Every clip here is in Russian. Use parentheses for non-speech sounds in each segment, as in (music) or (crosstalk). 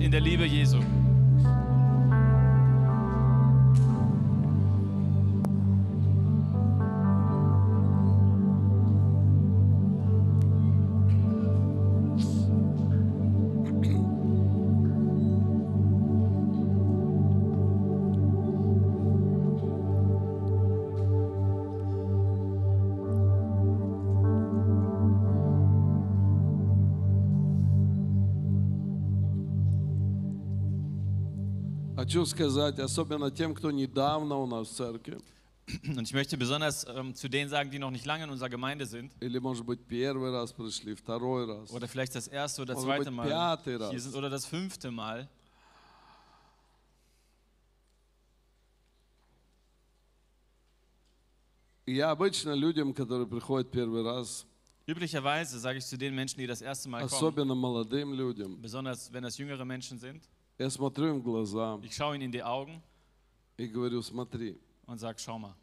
in der Liebe Jesu. Хочу сказать, особенно тем, кто недавно у нас в церкви, (clears throat) Und ich möchte besonders ähm, zu denen sagen, die noch nicht lange in unserer Gemeinde sind или, может быть, первый раз пришли, второй раз. oder vielleicht das erste oder Может zweite быть, Mal пятый раз. hier sind oder das fünfte Mal. И я обычно людям, которые приходят первый раз, Üblicherweise sage ich zu den Menschen, die das erste Mal kommen, особенно молодым людям, besonders wenn das jüngere Menschen sind, я смотрю им в глаза ich schaue ihnen in die Augen и говорю, смотри, und sage, schau mal,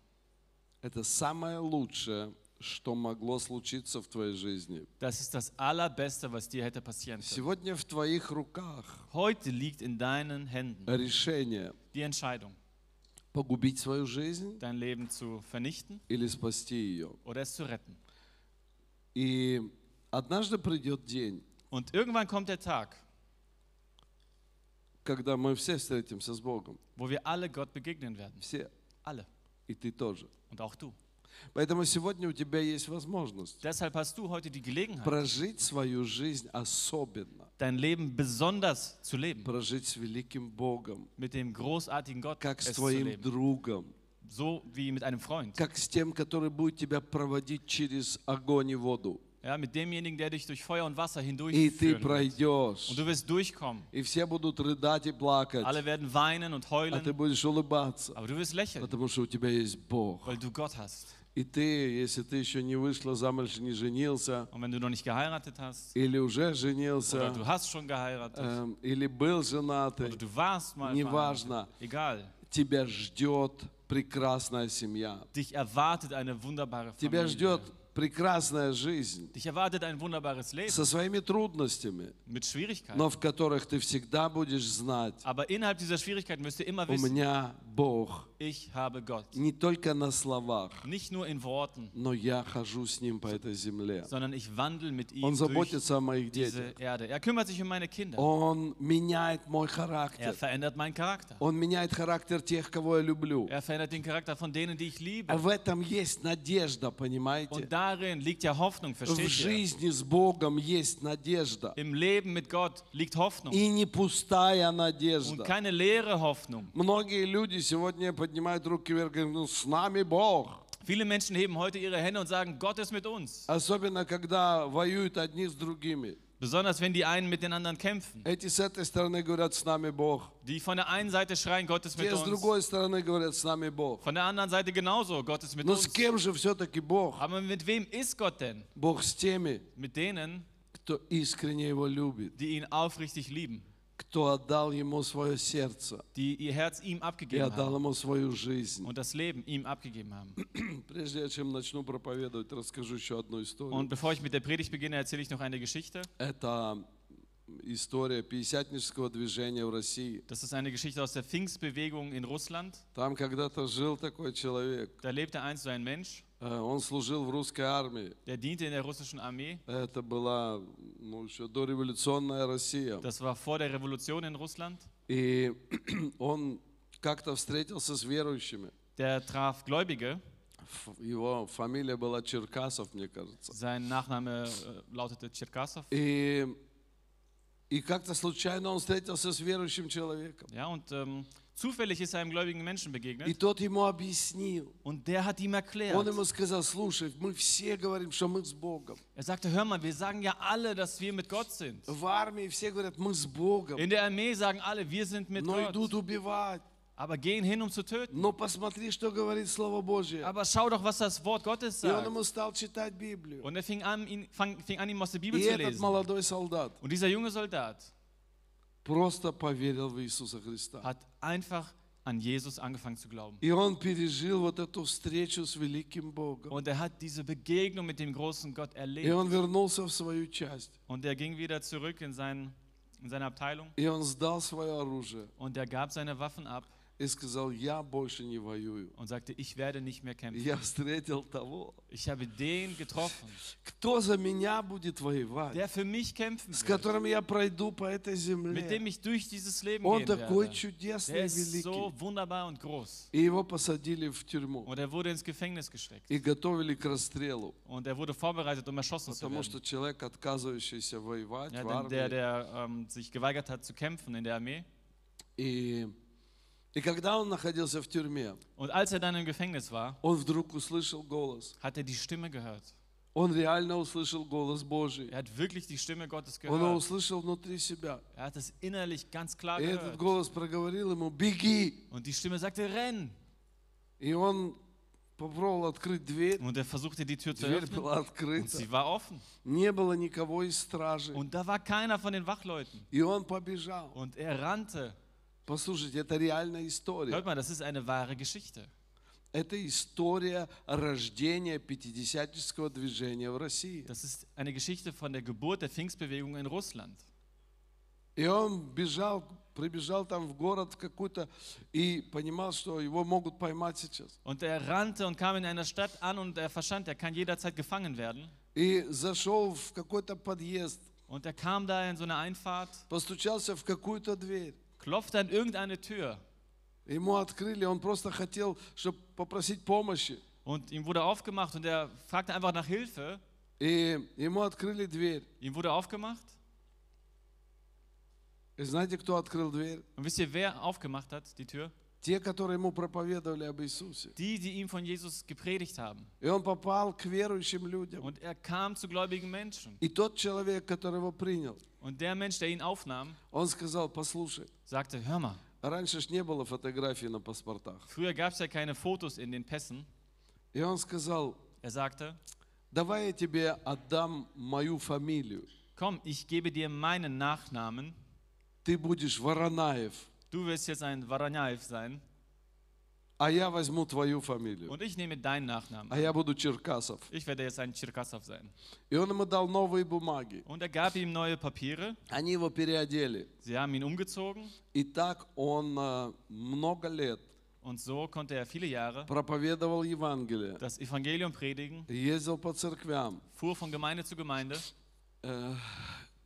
это самое лучшее, что могло случиться в твоей жизни. das ist das Allerbeste, was dir hätte passieren können. Сегодня в твоих руках Heute liegt in deinen Händen решение die Entscheidung, погубить свою жизнь dein Leben zu vernichten или спасти ее. oder es zu retten. И однажды придет день, Und irgendwann kommt der Tag, когда мы все встретимся с Богом. wo wir alle Gott begegnen werden. Все. Alle. И ты тоже. Und auch du. Поэтому сегодня у тебя есть возможность Deshalb hast du heute die Gelegenheit, прожить свою жизнь особенно. dein Leben besonders zu leben. Прожить с великим Богом, Mit dem großartigen Gott как с твоим другом, So wie mit einem Freund. как с тем, который будет тебя проводить через огонь и воду. Ja, mit demjenigen, der dich durch Feuer und Wasser И ты hindurchführen wird. пройдешь. Und du wirst durchkommen. И все будут рыдать и плакать. Alle werden weinen und А ты heulen, будешь улыбаться, aber du wirst lächeln, потому что у тебя есть Бог. weil du Gott hast. И ты, если ты еще не вышла замуж, не женился, Und wenn du noch nicht geheiratet hast, или уже oder женился, du hast schon geheiratet, эм, или был oder женатый, du warst mal неважно, verheiratet, egal, тебя ждет прекрасная семья. dich erwartet eine wunderbare Тебя Familie. ждет прекрасная жизнь Dich erwartet ein wunderbares Leben со своими трудностями, mit Schwierigkeiten. но в которых ты всегда будешь знать, Aber innerhalb dieser Schwierigkeiten wirst du immer у wissen, меня Бог ich habe Gott. не только на словах, Nicht nur in Worten, но я хожу с Ним по этой земле. sondern ich wandle mit ihm Он durch заботится о моих diese детях. Erde. Er kümmert sich um meine Kinder. Он меняет мой Er характер. verändert meinen Charakter. Он меняет характер тех, кого я люблю. Er verändert den Charakter von denen, die ich liebe. А в этом есть надежда, понимаете? Und darin liegt ja Hoffnung, В versteht ihr? жизни с Богом есть надежда. Im Leben mit Gott liegt Hoffnung. И не пустая Und надежда. keine leere Hoffnung. Многие люди сегодня поднимают руки вверх и говорят, ну с нами Бог. Viele Menschen heben heute ihre Hände und sagen, Gott ist mit uns. Особенно, когда воюют одни с другими. Besonders wenn die einen mit den anderen kämpfen. Эти с этой стороны говорят, с нами Бог. Die von der einen Seite schreien, Gott ist mit Те с uns. другой стороны говорят, с нами Бог. Von der anderen Seite genauso, Gott ist mit Но с uns. кем же все-таки Бог? Aber mit wem ist Gott denn? Бог с теми, Mit denen, кто искренне Его любит, die ihn aufrichtig lieben, Кто отдал Ему свое сердце die ihr Herz ihm и отдал Ему свою жизнь. und das Leben ihm abgegeben haben. Прежде чем начну проповедовать, расскажу еще одну историю. Und bevor ich mit der Predigt beginne, erzähle ich noch eine Geschichte. Это история пятидесятнического движения в России. Das ist eine Geschichte aus der Pfingstbewegung in Russland. Там когда-то жил такой человек. Da lebte einst so ein Mensch, Э, Он служил в русской армии. der diente in der russischen Armee. Это была ну. Das war vor der Revolution in Russland. И (clears throat) он как-то встретился с верующими. Der traf Gläubige. Его фамилия была Черкасов, мне кажется. Sein Nachname äh, lautete Черкасов. И, и как-то случайно он встретился с верующим человеком. Ja, und ähm, zufällig ist er einem gläubigen Menschen И begegnet. тот ему объяснил. Und der hat ihm Он erklärt. ему сказал, слушай, мы все говорим, что мы с Богом. Er sagte, hör mal, wir sagen ja alle, dass wir mit Gott sind. В армии все говорят, мы с Богом. In der Armee sagen alle, wir sind mit Но идут Gott. убивать. Aber gehen hin, um zu töten. Но посмотри, что говорит Слово Божье. Aber schau doch, was das Wort Gottes И он sagt. ему стал читать Библию. Und er fing an, ihn, fang, fing an, ihm aus der Bibel И zu этот lesen. молодой солдат Und dieser junge Soldat просто поверил в Иисуса Христа. hat einfach an Jesus angefangen zu glauben. И он пережил вот эту встречу с великим Богом. Und er hat diese Begegnung mit dem großen Gott И erlebt. он вернулся в свою часть. Und er ging wieder zurück in, sein, in seiner Abteilung И он сдал свое оружие und er gab seine Waffen ab И сказал, я больше не воюю. und sagte, ich werde nicht mehr kämpfen. Я встретил того, Ich habe den getroffen, кто за меня будет воевать, der für mich kämpfen с которым я пройду по этой mit dem земле. ich durch dieses Leben Он gehen такой werde. чудесный, Der ist so великий. wunderbar und groß. И его посадили в тюрьму Und er wurde ins Gefängnis gesteckt. и готовили к расстрелу. Und er wurde vorbereitet, um erschossen zu Потому что werden. человек, отказывающийся воевать Ja, в denn der, армии, der ähm, sich geweigert hat zu kämpfen in der Armee. и, Und als er dann im Gefängnis war, он вдруг услышал голос. hat er die Stimme gehört. Он реально услышал голос Божий. Er hat wirklich die Stimme Gottes Он его gehört. услышал внутри себя. Er hat es innerlich ganz klar И этот gehört. голос проговорил ему, беги. Und die Stimme sagte, renn. И он попробовал открыть дверь. Und er versuchte die Tür zu Дверь öffnen. была Und открыта. sie war offen. Не было никого из стражи. Und da war keiner von den Wachleuten. И он побежал. Und er rannte. Послушайте, это реальная история. Hört mal, das ist eine wahre Geschichte. Это история рождения пятидесятнического движения в России. Das ist eine Geschichte von der Geburt der Pfingstbewegung in Russland. И он бежал, прибежал там в город какой-то и понимал, что его могут поймать сейчас. Und er rannte und kam in einer Stadt an und er verstand, er kann jederzeit gefangen werden. И зашел в какой-то подъезд, Und er kam da in so eine Einfahrt, постучался в какую-то дверь. klopfte an irgendeine Tür Ему открыли, он просто хотел, чтобы попросить помощи. und ihm wurde aufgemacht und er fragte einfach nach Hilfe. И ему открыли дверь. Ihm wurde aufgemacht. И знаете, кто открыл дверь? Und wisst ihr, wer aufgemacht hat, die Tür? Те, которые ему проповедовали об Иисусе. Die, die ihm von Jesus gepredigt haben. И он попал к верующим людям. Und er kam zu gläubigen Menschen. И тот человек, который его принял, Und der Mensch, der ihn aufnahm, он сказал, послушай, sagte, hör mal, раньше ж не было фотографий на паспортах. früher gab es ja keine Fotos in den Pässen. И он сказал, Er sagte, давай я тебе отдам мою фамилию. komm, ich gebe dir meinen Nachnamen. Ты будешь Воронаев, Du wirst jetzt ein Varanyaev sein а я возьму твою фамилию. und ich nehme deinen Nachnamen. А я буду Черкасов. Ich werde jetzt ein Черкасов sein. И он ему дал новые бумаги. Und er gab ihm neue Papiere. Они его переодели. Sie haben ihn umgezogen. И так он э, много лет Und so konnte er viele Jahre проповедовал Евангелие, das Evangelium predigen, ездил по церквям. fuhr von Gemeinde zu Gemeinde.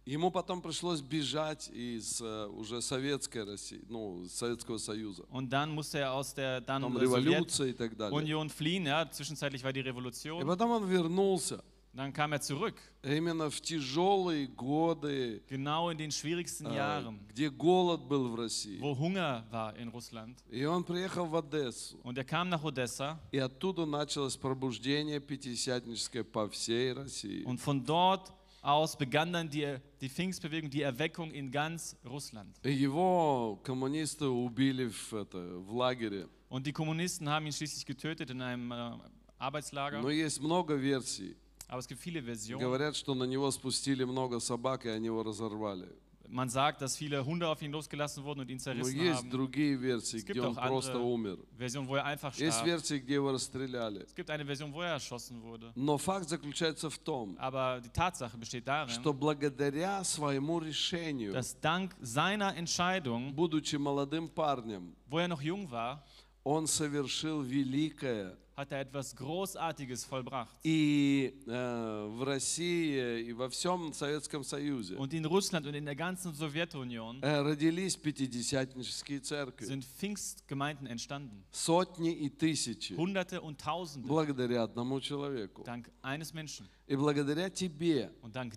Ему потом пришлось бежать из э, уже советской России, ну, Советского Союза. Und dann musste er aus der dann äh, революция и так далее. Sowjetunion fliehen. Ja, zwischenzeitlich war die И Revolution. потом он вернулся. Dann kam er zurück, Именно в тяжелые годы, genau in den schwierigsten э, Jahren, где голод был в России. wo Hunger war in Russland. И он приехал в Одессу. Und er kam nach Odessa И оттуда началось пробуждение пятидесятническое по всей России. und von dort aus begann dann die, die Pfingstbewegung, die Erweckung in ganz Russland. Его коммунисты убили в, это, в лагере. Und die Kommunisten haben ihn schließlich getötet in einem äh, Arbeitslager. Но есть много версий. Aber es gibt viele Versionen. Говорят, что на него спустили много собак, и они его разорвали. Man sagt, dass viele Hunde auf ihn losgelassen wurden und ihn zerrissen haben. версии, Es gibt auch andere умер. Version, wo er einfach starb. версии. Es gibt eine Version, wo er erschossen wurde. Том, Aber die Tatsache besteht darin, решению, dass dank seiner Entscheidung, парнем, wo er noch jung war, он совершил великое. hat er etwas Großartiges vollbracht. И э, в России, и во всем Советском Союзе Und in Russland und in der ganzen Sowjetunion э, родились пятидесятнические церкви. sind Pfingstgemeinden entstanden. Сотни и тысячи. Hunderte und Tausende. Благодаря одному человеку. Dank eines Menschen. И благодаря тебе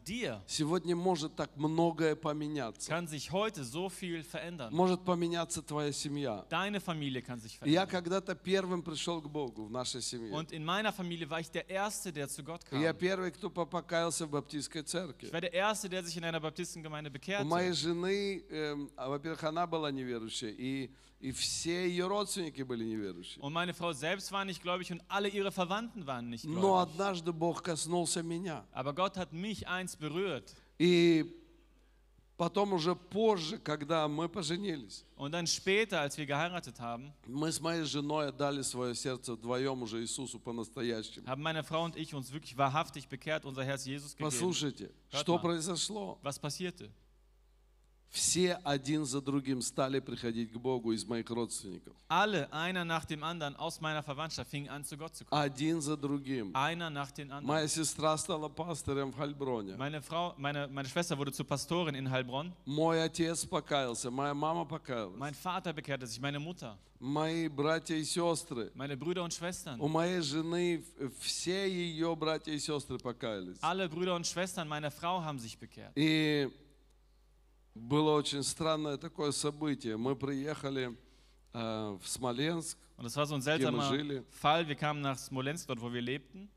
dir сегодня может так многое поменяться. kann sich heute so viel verändern. Может поменяться твоя семья. Deine Familie kann sich И Я verändern. когда-то первым пришел к Богу в нашей семье. Und in meiner Familie war ich der Erste, der zu Gott И Я kam. первый, кто покаялся в баптистской Ich церкви. war der Erste, der sich in einer Baptistengemeinde У моей bekehrte. жены, а, во-первых, она была неверующая, и, и все ее родственники были неверующие. Und meine Frau selbst war nicht gläubig und alle ihre Verwandten waren nicht Но однажды Бог коснулся меня. Aber Gott hat mich eins berührt. И потом уже позже, когда мы поженились, Und dann später, als wir geheiratet haben, мы с моей женой отдали свое сердце вдвоем уже Иисусу по-настоящему. haben meine Frau und ich uns wirklich wahrhaftig bekehrt, unser Herz Jesus gegeben. Послушайте, Hört что mal. произошло? Was passierte? Все один за другим стали приходить к Богу из моих родственников. Alle, einer nach dem anderen aus meiner Verwandtschaft, fingen an, zu Gott zu kommen. Один за другим. Einer nach dem anderen. Моя сестра стала пастором в Хальброне. Meine Frau, meine, meine Schwester wurde zur Pastorin in Heilbronn. Мой отец покаялся, моя мама покаялась. Mein Vater bekehrte sich, meine Mutter, Мои братья и сестры. meine Brüder und Schwestern. У моей жены все ее братья и сестры покаялись. Alle Brüder und Schwestern meiner Frau haben sich bekehrt. И было очень странное такое событие. Мы приехали э, в Смоленск, Und das war so ein где мы seltsamer жили. Fall. Wir kamen nach Smolensk, dort wo wir lebten.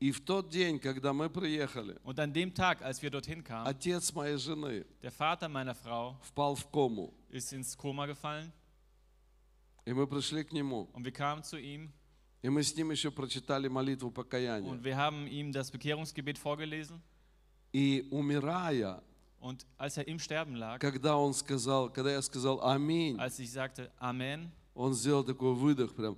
И в тот день, когда мы приехали, Und an dem Tag, als wir dorthin kamen, отец моей жены der Vater meiner Frau впал в кому. ist ins Koma gefallen. И мы пришли к нему. Und wir kamen zu ihm И мы с ним еще прочитали молитву покаяния. und wir haben ihm das Bekehrungsgebet vorgelesen. И умирая, Und als er im Sterben lag, когда он сказал, когда я сказал Аминь, als ich sagte Amen, он сделал такой выдох прям,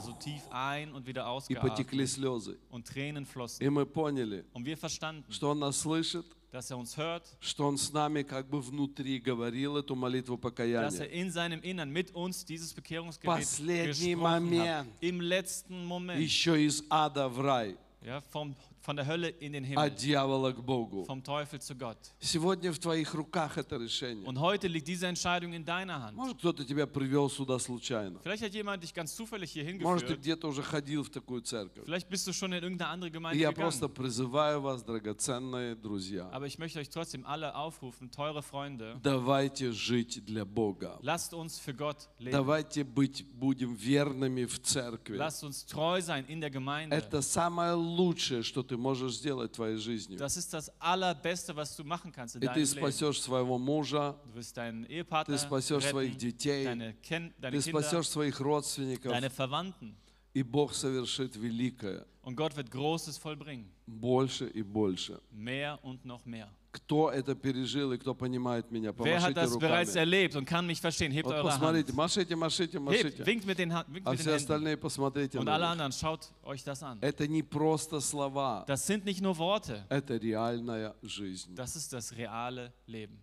so tief ein und wieder и потекли слезы. und Tränen flossen. И мы поняли, Und wir verstanden, что он нас слышит, dass er uns hört, что он с нами как бы внутри говорил эту молитву dass er покаяния. in seinem Innern mit uns dieses Bekehrungsgebet Последний gesprochen hat. Im letzten Moment. Еще из ада в рай, Ja, vom, von der Hölle in den от Himmel. дьявола к Богу. Vom Teufel zu Gott. Сегодня в твоих руках это решение. Und heute liegt diese Entscheidung in deiner Hand. Может, кто-то тебя привел сюда случайно. Vielleicht hat jemand dich ganz zufällig hier Может, ты hingeführt. где-то уже ходил в такую церковь. Vielleicht bist du schon in irgendeine andere И Gemeinde я просто gegangen. призываю вас, драгоценные друзья, Aber ich möchte euch trotzdem alle aufrufen, teure Freunde, давайте жить для Бога. lasst uns für Gott leben. Давайте быть, будем верными в церкви. Lasst uns treu sein in der Gemeinde. Это самое лучшее, что ты можешь сделать твоей жизни. Das ist das Allerbeste, was du machen kannst in И ты deinem Leben. спасешь своего мужа, Du wirst deinen Ehepartner ты спасешь своих retten, детей, deine, Ken deine ты Kinder, спасешь своих родственников, deine Verwandten. и Бог совершит великое, Und Gott wird Großes vollbringen. больше и больше. Mehr und noch mehr. Кто это пережил и кто понимает меня, Wer hat помашите das bereits руками. erlebt und kann mich verstehen? Hebt Вот eure Hand. посмотрите, машите, машите, Hebt, машите. winkt mit den, Ha- winkt А mit все остальные посмотрите Und на alle них. anderen, schaut euch das an. Это не просто слова, Das sind nicht nur Worte, это реальная жизнь. das ist das reale Leben.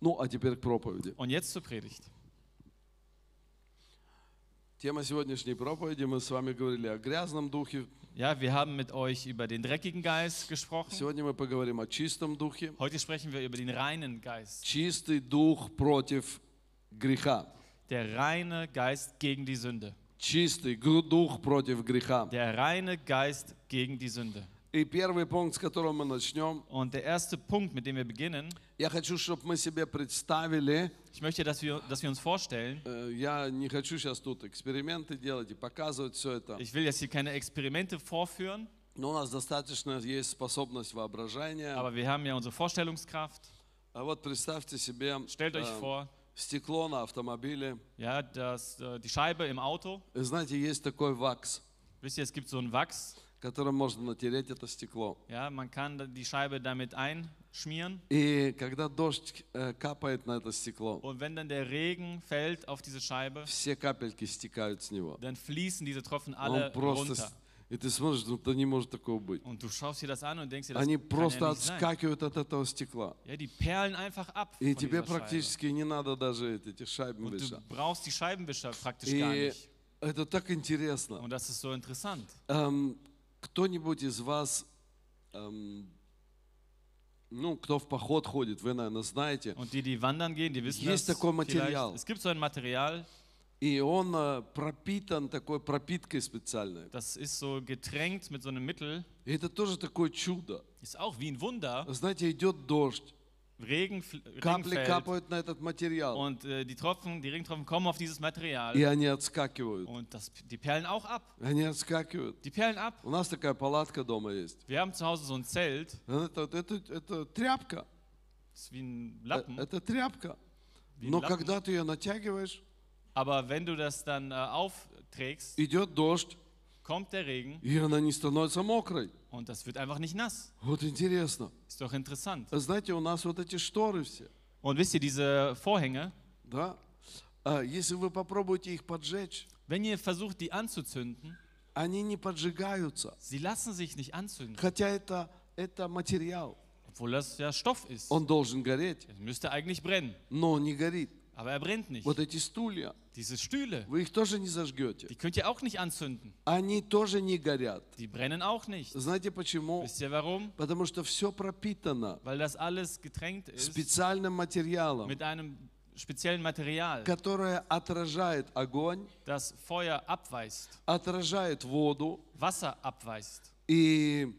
Ну, а теперь к проповеди. Und jetzt zur Predigt. Тема сегодняшней проповеди, мы с вами говорили о грязном духе. Ja, wir haben mit euch über den dreckigen Geist gesprochen. Сегодня мы поговорим о чистом духе. Heute sprechen wir über den reinen Geist. Чистый дух против греха. Der reine Geist gegen die Sünde. Чистый гу- дух против греха. Der reine Geist gegen die Sünde. И первый пункт, с которого мы начнем, Und der erste Punkt, mit dem wir beginnen, Я хочу, чтобы мы себе представили, ich möchte, dass wir, dass wir uns vorstellen, э, я не хочу сейчас тут эксперименты делать и показывать все это, ich will jetzt hier keine Experimente vorführen, но у нас достаточно есть способность воображения. aber wir haben ja unsere Vorstellungskraft. А вот представьте себе Stellt euch э, vor, стекло на автомобиле. ja, das, äh, die Scheibe im Auto. Знаете, есть такой вакс, Wisst ihr, es gibt so einen Wachs. которым можно натереть это стекло. Ja, man kann die Scheibe damit einschmieren. И когда дождь э, капает на это стекло, Und wenn dann der Regen fällt auf diese Scheibe, все капельки стекают с него. dann fließen diese Tropfen alle runter. И ты смотришь, ну, да не может такого быть. Und du schaust dir das an und denkst dir, das Они просто ja nicht sein. отскакивают от этого стекла. Ja, die perlen einfach ab И тебе dieser Scheibe. практически не надо даже эти, эти Und du brauchst die Scheibenwischer praktisch gar И nicht. это так интересно. Und das ist so interessant. Эм, кто-нибудь из вас, эм, ну, кто в поход ходит, вы, наверное, знаете, Und die, die wandern gehen, die wissen Есть das такое материал. vielleicht. Es gibt so ein Material, и он э, пропитан такой пропиткой специальной. das ist so getränkt mit so einem Mittel. И это тоже такое чудо. Ist auch wie ein Wunder. Знаете, идет дождь, Regen, Regen капли капают на этот материал, und äh, die Tropfen, die Regentropfen kommen auf dieses Material и они отскакивают. und das, die perlen auch ab. Они отскакивают. Die perlen ab. У нас такая палатка дома есть. Wir haben zu Hause so ein Zelt, Это, это, это тряпка. das ist wie ein Э, Lappen. Это тряпка. Wie Но Lappen. когда ты ее натягиваешь, Aber wenn du das dann äh, aufträgst, идет дождь, kommt der Regen и она не становится мокрой. und das wird einfach nicht nass. Вот интересно. Ist doch interessant. Знаете, у нас вот эти шторы все, Und wisst ihr, diese Vorhänge, да? А Если вы попробуете их поджечь, wenn ihr versucht, die anzuzünden, они не поджигаются. sie lassen sich nicht anzünden. Хотя это, это материал. obwohl das ja Stoff ist. Он должен гореть, Er müsste eigentlich brennen, но он не горит. Aber er brennt nicht. Вот эти стулья, Diese Stühle, вы их тоже не зажгете. die könnt ihr auch nicht anzünden. Они тоже не горят. Die brennen auch nicht. Знаете почему? Wisst ihr warum? Потому что все пропитано Weil das alles getränkt ist специальным материалом, mit einem speziellen Material, которое отражает огонь, das Feuer abweist, отражает воду. Wasser abweist. И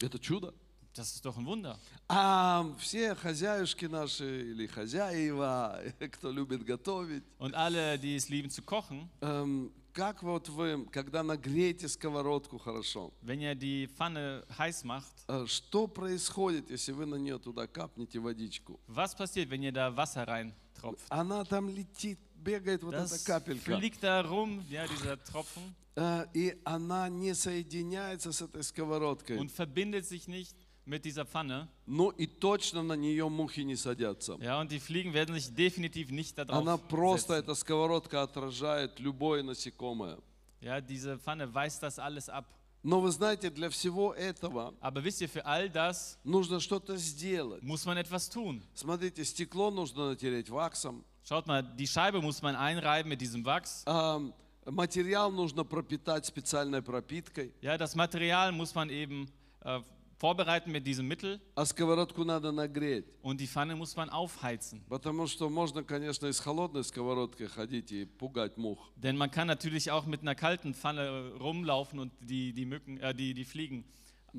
это чудо. Das ist doch ein Wunder. А все хозяюшки наши или хозяева, (laughs) кто любит готовить, Und alle, die es lieben zu kochen, эм, как вот вы, когда нагреете сковородку хорошо, wenn ihr die Pfanne heiß macht, э, что происходит, если вы на нее туда капнете водичку? was passiert, wenn ihr da Wasser reintropft? Она там летит, бегает вот эта Das капелька, fliegt da rum, ja, dieser Tropfen, э, и она не соединяется с этой сковородкой. und verbindet sich nicht mit dieser Pfanne. Ну и точно на нее мухи не садятся. Ja, und die Fliegen werden sich definitiv nicht darauf Она просто, setzen. эта сковородка отражает любое насекомое. Ja, diese Pfanne weist das alles ab. Но вы знаете, для всего этого Aber wisst ihr, für all das нужно что-то сделать. muss man etwas tun. Смотрите, стекло нужно натереть ваксом, Schaut mal, die Scheibe muss man einreiben mit diesem Wachs. а, материал нужно пропитать специальной пропиткой, Ja, das Material muss man eben äh, vorbereiten mit diesem Mittel а сковородку надо нагреть. und die Pfanne muss man aufheizen. Потому что можно, конечно, и с холодной сковородкой ходить и пугать мух. Denn man kann natürlich auch mit einer kalten Pfanne rumlaufen und die, die Mücken, äh, die, die Fliegen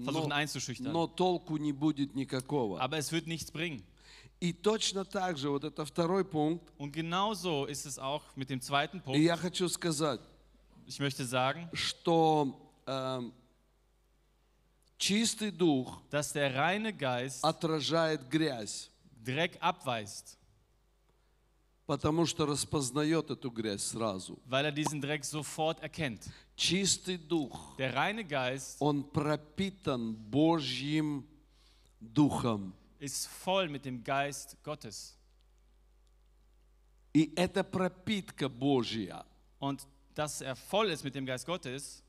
versuchen Но, einzuschüchtern. но толку не будет никакого. Aber es wird nichts bringen. И точно так же, вот это второй пункт, Und genauso ist es auch mit dem zweiten и Punkt. я хочу сказать, Ich möchte sagen, что эм, чистый дух dass der reine Geist отражает грязь, Dreck abweist, потому что распознает эту грязь сразу. weil er diesen Dreck sofort erkennt. Чистый дух, Der reine Geist он пропитан Божьим духом. ist voll mit dem Geist Gottes. И эта пропитка Божья, Und dass er voll ist mit dem Geist Gottes,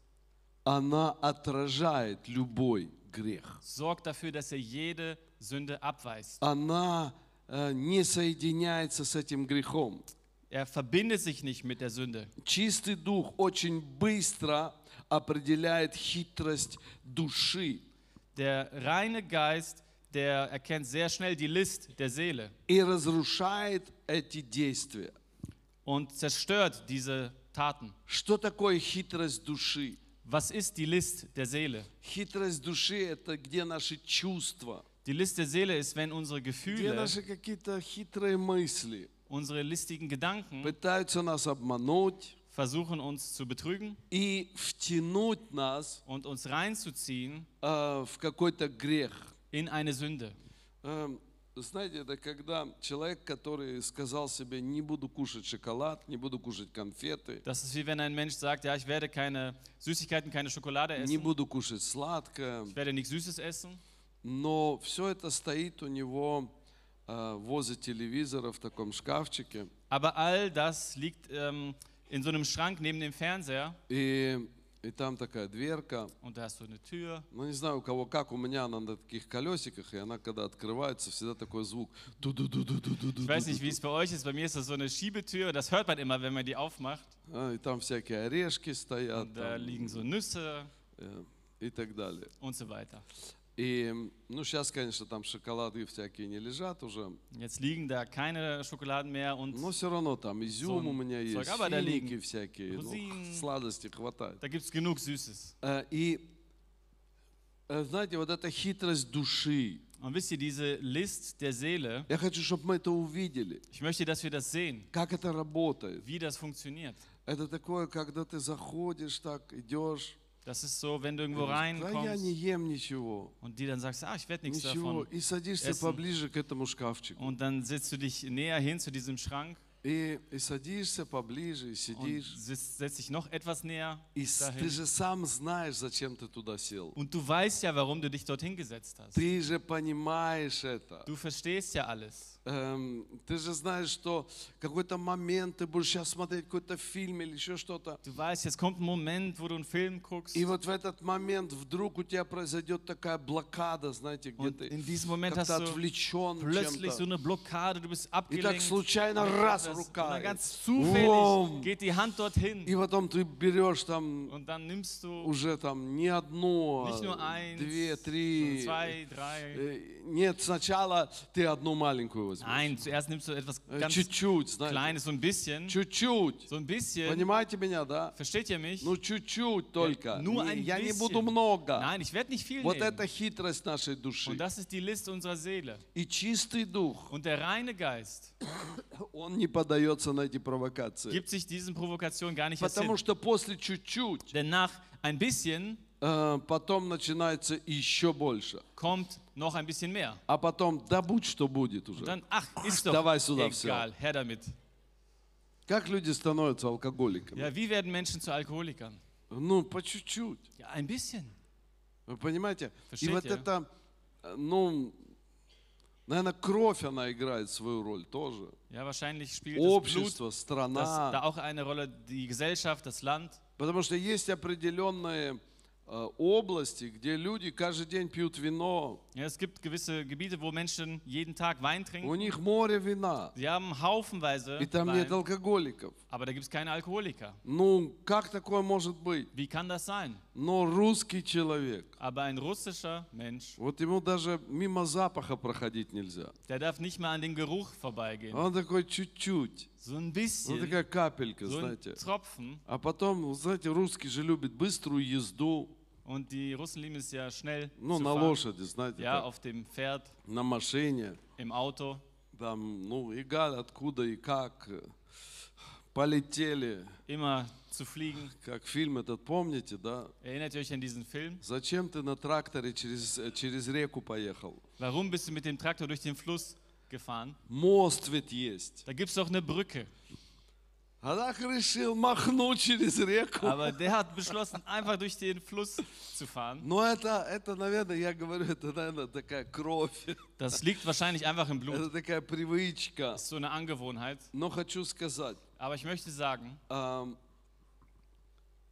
она отражает любой грех. sorgt dafür, dass er jede Sünde abweist. Она э, не соединяется с этим грехом. Er verbindet sich nicht mit der Sünde. Чистый дух очень быстро определяет хитрость души Der reine Geist, der erkennt sehr schnell die List der Seele и разрушает эти действия. und zerstört diese Taten. Что такое хитрость души? Was ist die List der Seele? Хитрость души – это где наши чувства, Die List der Seele ist, wenn unsere где Gefühle, наши какие-то хитрые мысли unsere listigen Gedanken пытаются нас обмануть versuchen uns zu betrügen и втянуть нас und uns reinzuziehen э, в какой-то грех. in eine Sünde. Эм, Знаете, это когда человек, который сказал себе, не буду кушать шоколад, не буду кушать конфеты, Das ist wie wenn ein Mensch sagt, ja, ich werde keine Süßigkeiten, keine Schokolade не essen, буду кушать сладкое, ich werde nichts Süßes essen, но все это стоит у него э, возле телевизора в таком шкафчике. aber all das liegt ähm, in so einem Schrank neben dem Fernseher И, и там такая дверка. und da ist so eine Tür. Ну, не знаю, у кого как, у меня она на таких колесиках, и она, когда открывается, всегда такой звук. Ту-ду-ду-ду-ду-ду-ду-ду. Ich weiß nicht, wie es bei euch ist, bei mir ist das so eine Schiebetür, das hört man immer, wenn man die aufmacht. А, И там всякие орешки стоят Und da там, liegen so Nüsse э, и так далее. und so weiter. И, ну, сейчас, конечно, там шоколады всякие не лежат уже, Jetzt liegen da keine Schokoladen mehr und но все равно там изюм So у меня есть, Zeug, aber da liegen всякие, ну, Rosinen. сладости хватает. da gibt es genug Süßes. Э, И, э, знаете, вот эта хитрость души, Und wisst ihr, diese List der Seele, я хочу, чтобы мы это увидели, ich möchte, dass wir das sehen, как это работает. wie das funktioniert. Это такое, когда ты заходишь, так идешь, Das ist so, wenn du irgendwo да я не reinkommst ем ничего, und dir dann sagst, ah, ich werde nichts ничего, davon. и садишься essen. поближе к этому шкафчику. Und dann setzt du dich näher hin zu diesem Schrank И, и садишься поближе, и und сидишь. sitzt- setzt dich noch etwas näher И с- ты dahin. же сам знаешь, зачем ты туда сел. Und du weißt ja, warum du dich dorthin gesetzt hast. Ты же понимаешь это. Du verstehst ja alles. Эм, ты же знаешь, что какой-то момент ты будешь сейчас смотреть какой-то фильм или еще что-то. Du weißt, jetzt kommt ein Moment, wo du einen Film guckst. И вот в этот момент вдруг у тебя произойдет такая блокада, знаете, где Und ты in diesem Moment hast du отвлечен plötzlich so eine Blockade, du bist И так abgelenkt. случайно Und раз und рука. dann и ganz zufällig geht die Hand dorthin. И потом ты берешь там Und dann nimmst du уже там не одну, nicht nur eins, две, три. zwei, drei. Э, Нет, сначала ты одну маленькую возьмешь. Nein, zuerst nimmst du etwas Э, ganz Чуть-чуть, знаете. Kleines, so ein bisschen. Чуть-чуть. So ein bisschen. Понимаете меня, да? Versteht ihr mich? Ну, чуть-чуть только. Nur Не- ein Я не bisschen. буду много. Nein, ich werde nicht viel Вот nehmen. это хитрость нашей души. Und das ist die List unserer Seele. И чистый дух, Und der reine Geist он не поддается на эти провокации. gibt sich diesen Provokationen gar nicht Потому hin. что после чуть-чуть, Denn nach ein bisschen э, потом начинается еще больше. kommt noch ein bisschen mehr. А потом, да будь что будет Und уже. dann, ach, ist doch Давай сюда egal, her damit. Как люди становятся алкоголиками? Ja, wie werden Menschen zu Alkoholikern? Ну, по чуть-чуть. Ja, ein bisschen. Вы понимаете? И Versteht вот ihr? это, э, ну, наверное, кровь, она играет свою роль тоже. Ja, wahrscheinlich spielt das Blut Общество, das, страна. da auch eine Rolle, die Gesellschaft, das Land. Потому что есть определенные э, области, где люди каждый день пьют вино, es gibt gewisse Gebiete, wo Menschen jeden Tag Wein у trinken. них море вина, Sie haben haufenweise и там нет Wein, алкоголиков. aber da gibt es keine Alkoholiker. Ну, как такое может быть? Wie kann das sein? Но русский человек, Aber ein russischer Mensch, вот ему даже мимо запаха проходить нельзя. der darf nicht mal an den Geruch vorbeigehen. Он такой чуть-чуть, So ein bisschen, такая капелька, so знаете. Tropfen. А потом, знаете, русский же любит быструю езду, Und die Russen lieben es ja schnell ну, zu на fahren. лошади, знаете, Ja, так, auf dem Pferd, на машине, im Auto. там, ну, эгаль откуда и как, э, полетели, Immer zu fliegen. как фильм этот, помните, да? Erinnert ihr euch an diesen Film? Зачем ты на тракторе через, э, через реку поехал? Warum bist du mit dem Traktor durch den Fluss gefahren? Мост ведь есть. Da gibt es doch eine Brücke. Aber der hat beschlossen, einfach durch den Fluss zu fahren. Но это, это, наверное, я говорю, это, наверное, такая кровь, Das liegt wahrscheinlich einfach im Blut. это такая привычка. Das ist so eine Angewohnheit. Но хочу сказать, Aber ich möchte sagen, ам,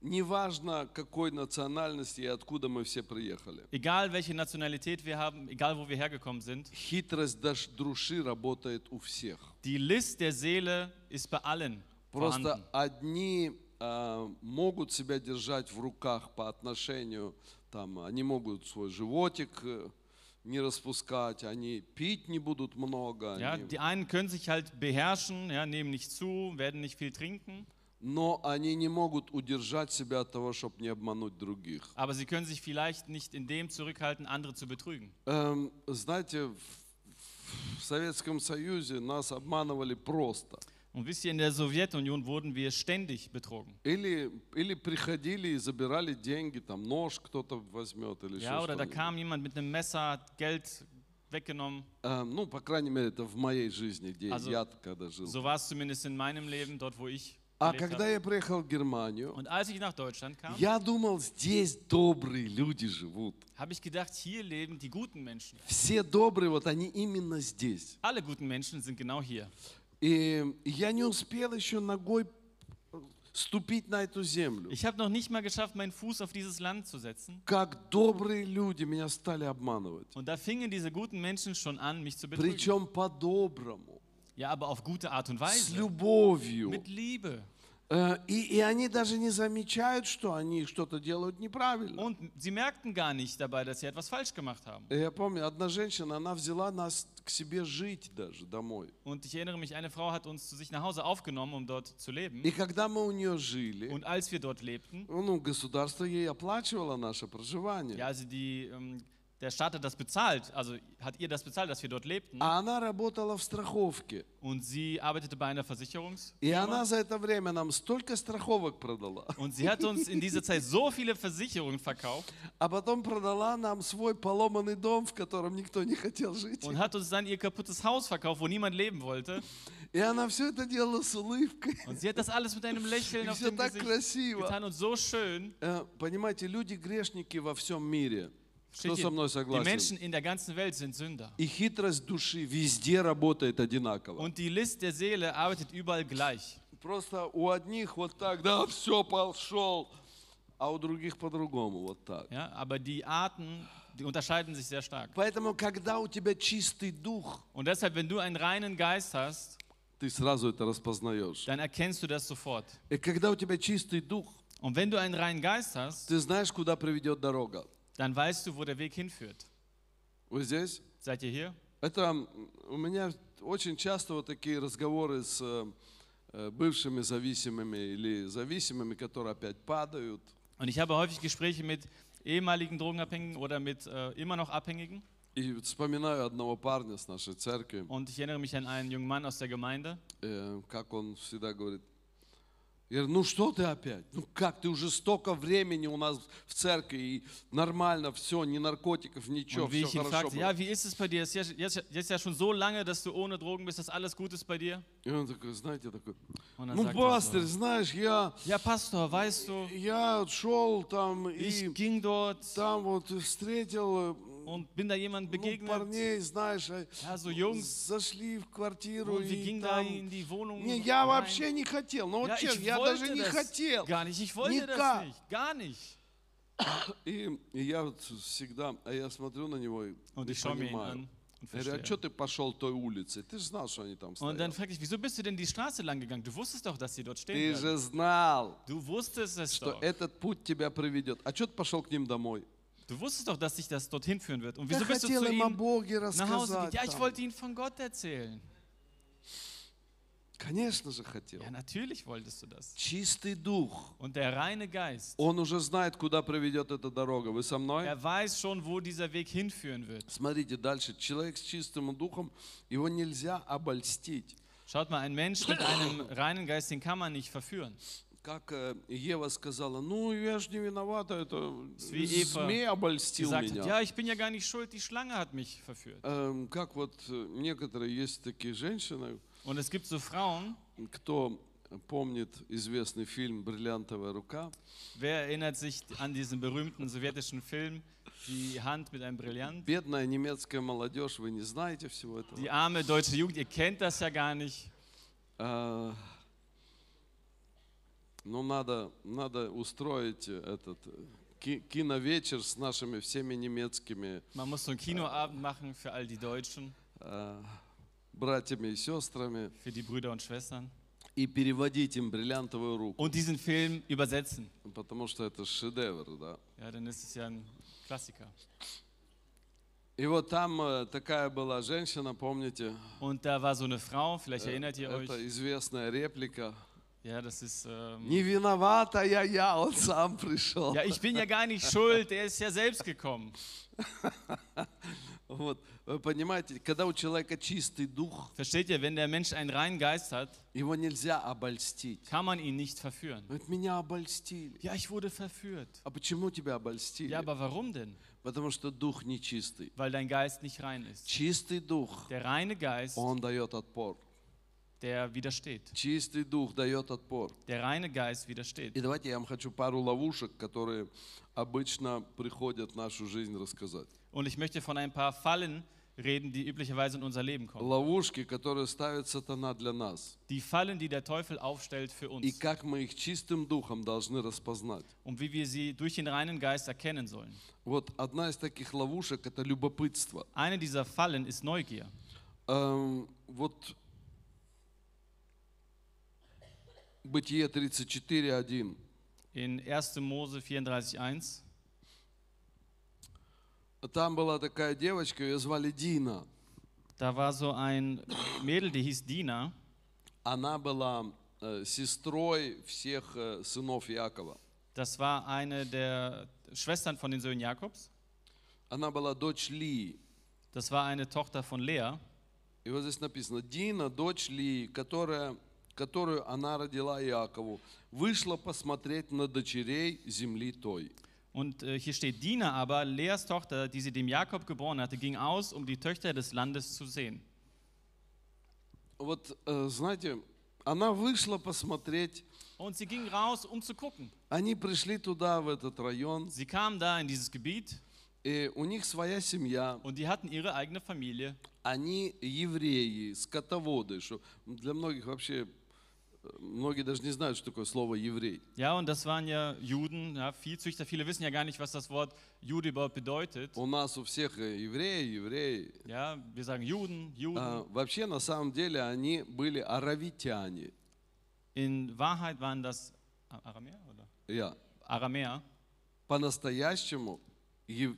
неважно какой национальности и откуда мы все приехали, egal welche Nationalität wir haben, egal wo wir hergekommen sind, хитрость даш- души работает у всех. die List der Seele ist bei allen Просто одни а, могут себя держать в руках по отношению, там, они могут свой животик э, не распускать, они пить не будут много, Ja, die einen können sich halt beherrschen, ja, nehmen nicht zu, werden nicht viel trinken, но они не могут удержать себя от того, чтобы не обмануть других. aber sie können sich vielleicht nicht in dem zurückhalten, andere zu betrügen. Эм, знаете, в, в Советском Союзе нас обманывали просто. Und wisst ihr, in der Sowjetunion wurden wir ständig betrogen. Или, или приходили и забирали деньги, там нож кто-то возьмет или Ja, еще oder da что-нибудь. kam jemand mit einem Messer, hat Geld weggenommen. Эм, ну, по крайней мере, это в моей жизни, где Also, я когда жил. So war es zumindest in meinem Leben, dort wo ich А gelebt когда habe. я приехал в Германию, Und als ich nach Deutschland kam, я думал, здесь добрые люди живут. habe ich gedacht, hier leben die guten Menschen. Все добрые, вот они именно здесь. Alle guten Menschen sind genau hier. И я не успел еще ногой ступить на эту землю. Ich habe noch nicht mal geschafft, meinen Fuß auf dieses Land zu setzen. Как добрые люди меня стали обманывать. Und da fingen diese guten Menschen schon an, mich zu betrügen. Причем по-доброму, Ja, aber auf gute Art und с Weise. любовью. Mit Liebe. Э, И, и они даже не замечают, что они что-то делают неправильно. Und sie merkten gar nicht dabei, dass sie etwas falsch gemacht haben. Я помню, одна женщина, она взяла нас к себе жить даже домой. Und ich erinnere mich, eine Frau hat uns zu sich nach Hause aufgenommen, um dort zu leben. И когда мы у нее жили, Und als wir dort lebten, ну, государство ей оплачивало наше проживание. ja, also die, ähm, der Staat hat das bezahlt, also hat ihr das bezahlt, dass wir dort lebten. А она работала в страховке. Und sie arbeitete bei einer И Versicherungsfirma. она за это время нам столько страховок продала. Und sie hat uns in dieser Zeit so viele Versicherungen verkauft А потом продала нам свой поломанный дом, в котором никто не хотел жить. und hat uns dann ihr kaputtes Haus verkauft, wo niemand leben wollte. И она все это делала с улыбкой. Und sie hat das alles mit einem Lächeln И auf dem Gesicht красиво. getan und so schön. Э, Понимаете, люди грешники во всем мире. Кто со мной die согласен? Menschen in der ganzen Welt sind Sünder. И хитрость души везде работает одинаково. Und die List der Seele arbeitet überall gleich. Просто у одних вот так, да, все, пошел, а у других по-другому, вот так. Ja? Aber die Arten, die unterscheiden sich sehr stark. Поэтому, когда у тебя чистый дух, Und deshalb, wenn du einen reinen Geist hast, ты сразу это распознаешь. dann erkennst du das sofort. И когда у тебя чистый дух, Und wenn du einen reinen Geist hast, ты знаешь, куда приведет дорога. dann weißt du, wo der Weg hinführt. Вы здесь? Seid ihr hier? Это м, у меня очень часто вот такие разговоры с э, э, бывшими зависимыми или зависимыми, которые опять падают. Und ich habe häufig Gespräche mit ehemaligen Drogenabhängigen oder mit äh, immer noch Abhängigen. И вот вспоминаю одного парня с нашей церкви, Und ich erinnere mich an einen jungen Mann aus der Gemeinde. э, как он всегда говорит, я говорю, ну что ты опять? Ну как, ты уже столько времени у нас в церкви, и нормально все, ни наркотиков, ничего, все хорошо fragte, было. ja, wie ist es bei dir? Ist ja, jetzt, jetzt ja schon so lange, dass du ohne Drogen bist, dass alles gut ist bei dir? И он такой, знаете, такой, ну пастырь, so, знаешь, я, ja, Pastor, weißt du, я шел там и ich ging dort там вот встретил э, und bin da jemand ну, begegnet, парней, знаешь, а ja, so Jungs, зашли в квартиру und wir gingen da in die Wohnung Не, я rein. вообще не хотел, ну вот Ja, честно, я даже не хотел. gar nicht, ich wollte Никак. das nicht, gar nicht. И, и я вот всегда, а я смотрю на него и Und ich понимаю. говорю, а что ты пошел той улицей? Ты же знал, что они там Und dann стоят. fragte ich, wieso bist du denn die Straße lang gegangen? Du wusstest doch, dass sie dort stehen Ты же знал, Du wusstest es что doch. этот путь тебя приведет. А что ты пошел к ним домой? Du wusstest doch, dass dich das dorthin führen wird. Und Я wieso bist du хотел zu им о ihnen Боге nach Hause рассказать. gegangen? Ja, ich там. wollte ihnen von Gott erzählen. Конечно же хотел. Ja, natürlich wolltest du das. Чистый дух. Und der reine Geist, Он уже знает, куда приведет эта дорога. Вы со мной? er weiß schon, wo dieser Weg hinführen wird. Смотрите дальше. Человек с чистым духом, его нельзя обольстить. Schaut mal, ein Mensch mit einem reinen Geist, den kann man nicht verführen. Как э, Ева сказала, ну я же не виновата, это змей обольстил меня. ja, ich bin ja gar nicht schuld, die Schlange hat mich verführt. Эм, Как вот э, некоторые есть такие женщины, Und es gibt so Frauen, кто помнит известный фильм «Бриллиантовая рука», wer erinnert sich an diesen berühmten sowjetischen Film, Die Hand mit einem Brillant? бедная немецкая молодежь, вы не знаете всего этого. Die arme deutsche Jugend, ihr kennt das ja gar nicht. А, Ну, надо, надо устроить этот э, ки- киновечер с нашими всеми немецкими Man muss so einen Kinoabend machen für all die Deutschen, э, братьями и сестрами für die Brüder und Schwestern. и переводить им бриллиантовую руку, Und diesen Film übersetzen. потому что это шедевр, да. Ja, dann ist es ja ein Klassiker. И вот там э, такая была женщина, помните? Und da war so eine Frau, vielleicht Э, erinnert ihr euch. Это известная реплика. Ja, das ist. Ähm, Не виновата я, я, он сам пришел. ja, ich bin ja gar nicht schuld, der ist ja selbst gekommen. (laughs) Вот, вы понимаете, когда у человека чистый дух, Versteht ihr, wenn der Mensch einen reinen Geist hat, его нельзя обольстить. kann man ihn nicht verführen. Говорит, меня обольстили. Ja, ich wurde verführt. А почему тебя обольстили? Ja, aber warum denn? Потому что дух нечистый. Weil dein Geist nicht rein ist. Чистый дух, Der reine Geist, он дает отпор. der widersteht. Чистый дух дает отпор. Der reine Geist widersteht. И давайте я вам хочу пару ловушек, которые обычно приходят в нашу жизнь рассказать. Und ich möchte von ein paar Fallen reden, die üblicherweise in unser Leben kommen. Ловушки, которые ставит сатана для нас. Die Fallen, die der Teufel aufstellt für И uns. как мы их чистым духом должны распознать. Und wie wir sie durch den reinen Geist erkennen sollen. Вот одна из таких ловушек – это любопытство. Eine dieser Fallen ist Neugier. Эм, вот Бытие 34.1. In 1. Mose 34,1 Там была такая девочка, ее звали Дина. Da war so ein Mädel, die hieß Dina. Она была э, сестрой всех э, сынов Якова. Das war eine der Schwestern von den Söhnen Jakobs. она была дочь Лии. Das war eine Tochter von Lea. И вот здесь написано, Дина, дочь Лии, которая, которую она родила Иакову, вышла посмотреть на дочерей земли той. Und äh, hier steht, Dina aber, Leas Tochter, die sie dem Jakob geboren hatte, ging aus, um die Töchter des Landes zu sehen. Вот, э, знаете, она вышла посмотреть, Und sie ging raus, um zu gucken. они пришли туда, в этот район, Sie kam da in dieses Gebiet и у них своя семья, und die hatten ihre eigene Familie. они евреи, скотоводы, что для многих вообще, э, многие даже не знают, что такое слово еврей. Ja, und das waren ja Juden, ja, Viehzüchter. Viele wissen ja gar nicht, was das Wort Jude überhaupt bedeutet. У нас у всех э, евреи, евреи. Ja, wir sagen Juden, Juden. А, вообще, на самом деле, они были аравитяне. In Wahrheit waren das Aramäer oder? Я. Aramäer. По-настоящему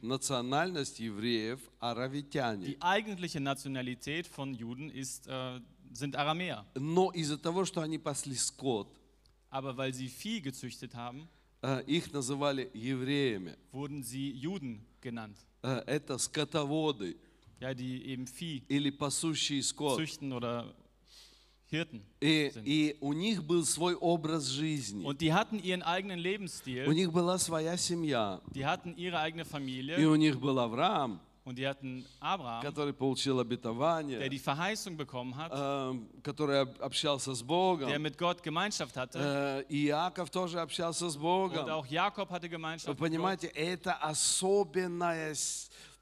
национальность евреев аравитяне. Die eigentliche Nationalität von Juden ist, äh, sind Aramäer. Но из-за того, что они пасли скот, Aber weil sie Vieh gezüchtet haben, э, их называли евреями. wurden sie Juden genannt. Э, Это скотоводы Ja, die eben Vieh или пасущие скот. züchten oder Hirten. И, sind. и у них был свой образ жизни. Und die hatten ihren eigenen У Lebensstil, них была своя семья. die hatten ihre eigene И Familie у них был Авраам, und die hatten Abraham, который получил der обетование, die Verheißung bekommen hat, э, который об- общался с der Богом. mit Gott Gemeinschaft hatte. Э, И Иаков тоже общался с Und Богом. auch Jakob hatte Вы Gemeinschaft Gott. понимаете, это особенное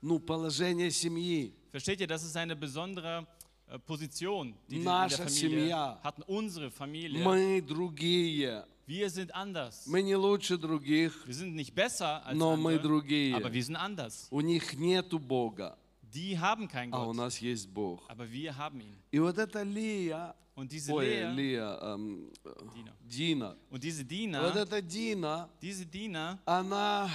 ну, положение семьи. Versteht ihr, das ist eine besondere äh, Position, die wir in der Наша Familie семья. hatten. Unsere Familie. Мы другие. Wir sind anders. Мы не лучше других. Wir sind nicht besser als Но мы andere, другие. aber wir sind anders. У них нету Бога, Die haben keinen а у Gott, нас есть Бог. aber wir haben ihn. И вот эта Лия, Und diese ой, Lea, Лия, эм, э, Dina. Дина, und diese вот Dina, эта Дина, diese Dina она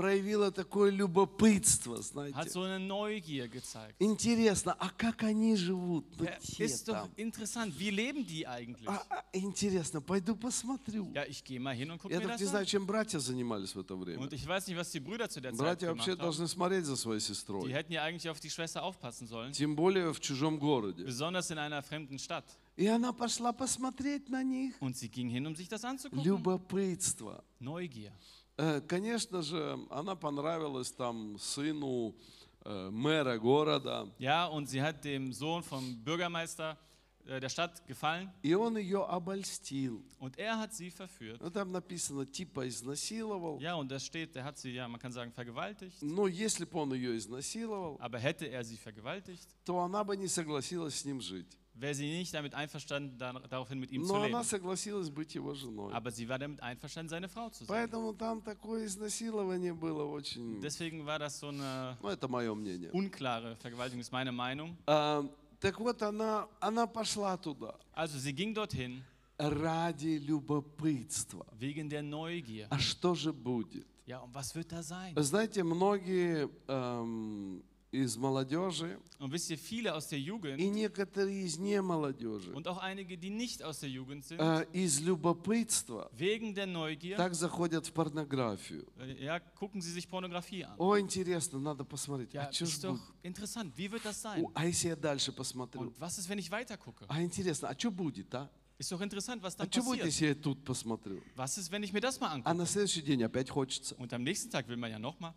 проявила такое любопытство, hat знаете. so eine Neugier gezeigt. Интересно, а как они живут? Ну, Ja, те ist doch там. interessant. Wie leben die eigentlich? А, а, интересно, пойду посмотрю. Ja, ich gehe mal hin und gucke Я mir так das не знаю, an. чем братья занимались в это время. Und ich weiß nicht, was die Brüder zu der Zeit Братья вообще haben. должны смотреть за своей Die сестрой. hätten ja eigentlich auf die Schwester aufpassen sollen. Тем более в чужом городе. Besonders in einer fremden Stadt. И она пошла посмотреть на них. Und sie ging hin, um sich das anzugucken. Любопытство. Neugier. Э, Конечно же, она понравилась там сыну э, мэра города. Ja, und sie hat dem Sohn vom Bürgermeister äh, der Stadt gefallen. И он ее обольстил. Und er hat sie verführt. Ну, там написано, типа изнасиловал. Ja, und das steht, der hat sie, ja, man kann sagen, vergewaltigt. Но если бы он ее изнасиловал, Aber hätte er sie vergewaltigt, то она бы не согласилась с ним жить. Wäre sie nicht damit einverstanden, da, daraufhin mit ihm zu Но она leben. согласилась быть его женой. Aber sie war damit einverstanden, seine Frau zu sein. Поэтому там такое изнасилование было очень... Deswegen war das so eine Ну, это мое мнение. unklare Vergewaltigung, ist meine Meinung. А, так вот, она, она пошла туда Also sie ging dorthin ради любопытства. wegen der Neugier. А что же будет? Ja, und was wird da sein? Знаете, многие эм, из молодежи Und wisst ihr, viele aus der и Jugend некоторые из немолодежи und auch einige, die nicht aus der Jugend sind, э, из любопытства wegen der Neugier, так заходят в порнографию. äh, ja, gucken sie sich Pornografie an. О, интересно, надо посмотреть. Ja, А что ist doch будет? interessant. Wie wird das sein? О, А если я дальше посмотрю? Und was ist, wenn ich weiter gucke? А интересно, а что будет, а? Ist doch interessant, was А dann будет, passiert. если я тут посмотрю? Was ist, wenn ich mir das mal А angucke? на следующий день опять хочется. Und am nächsten Tag will man ja nochmal.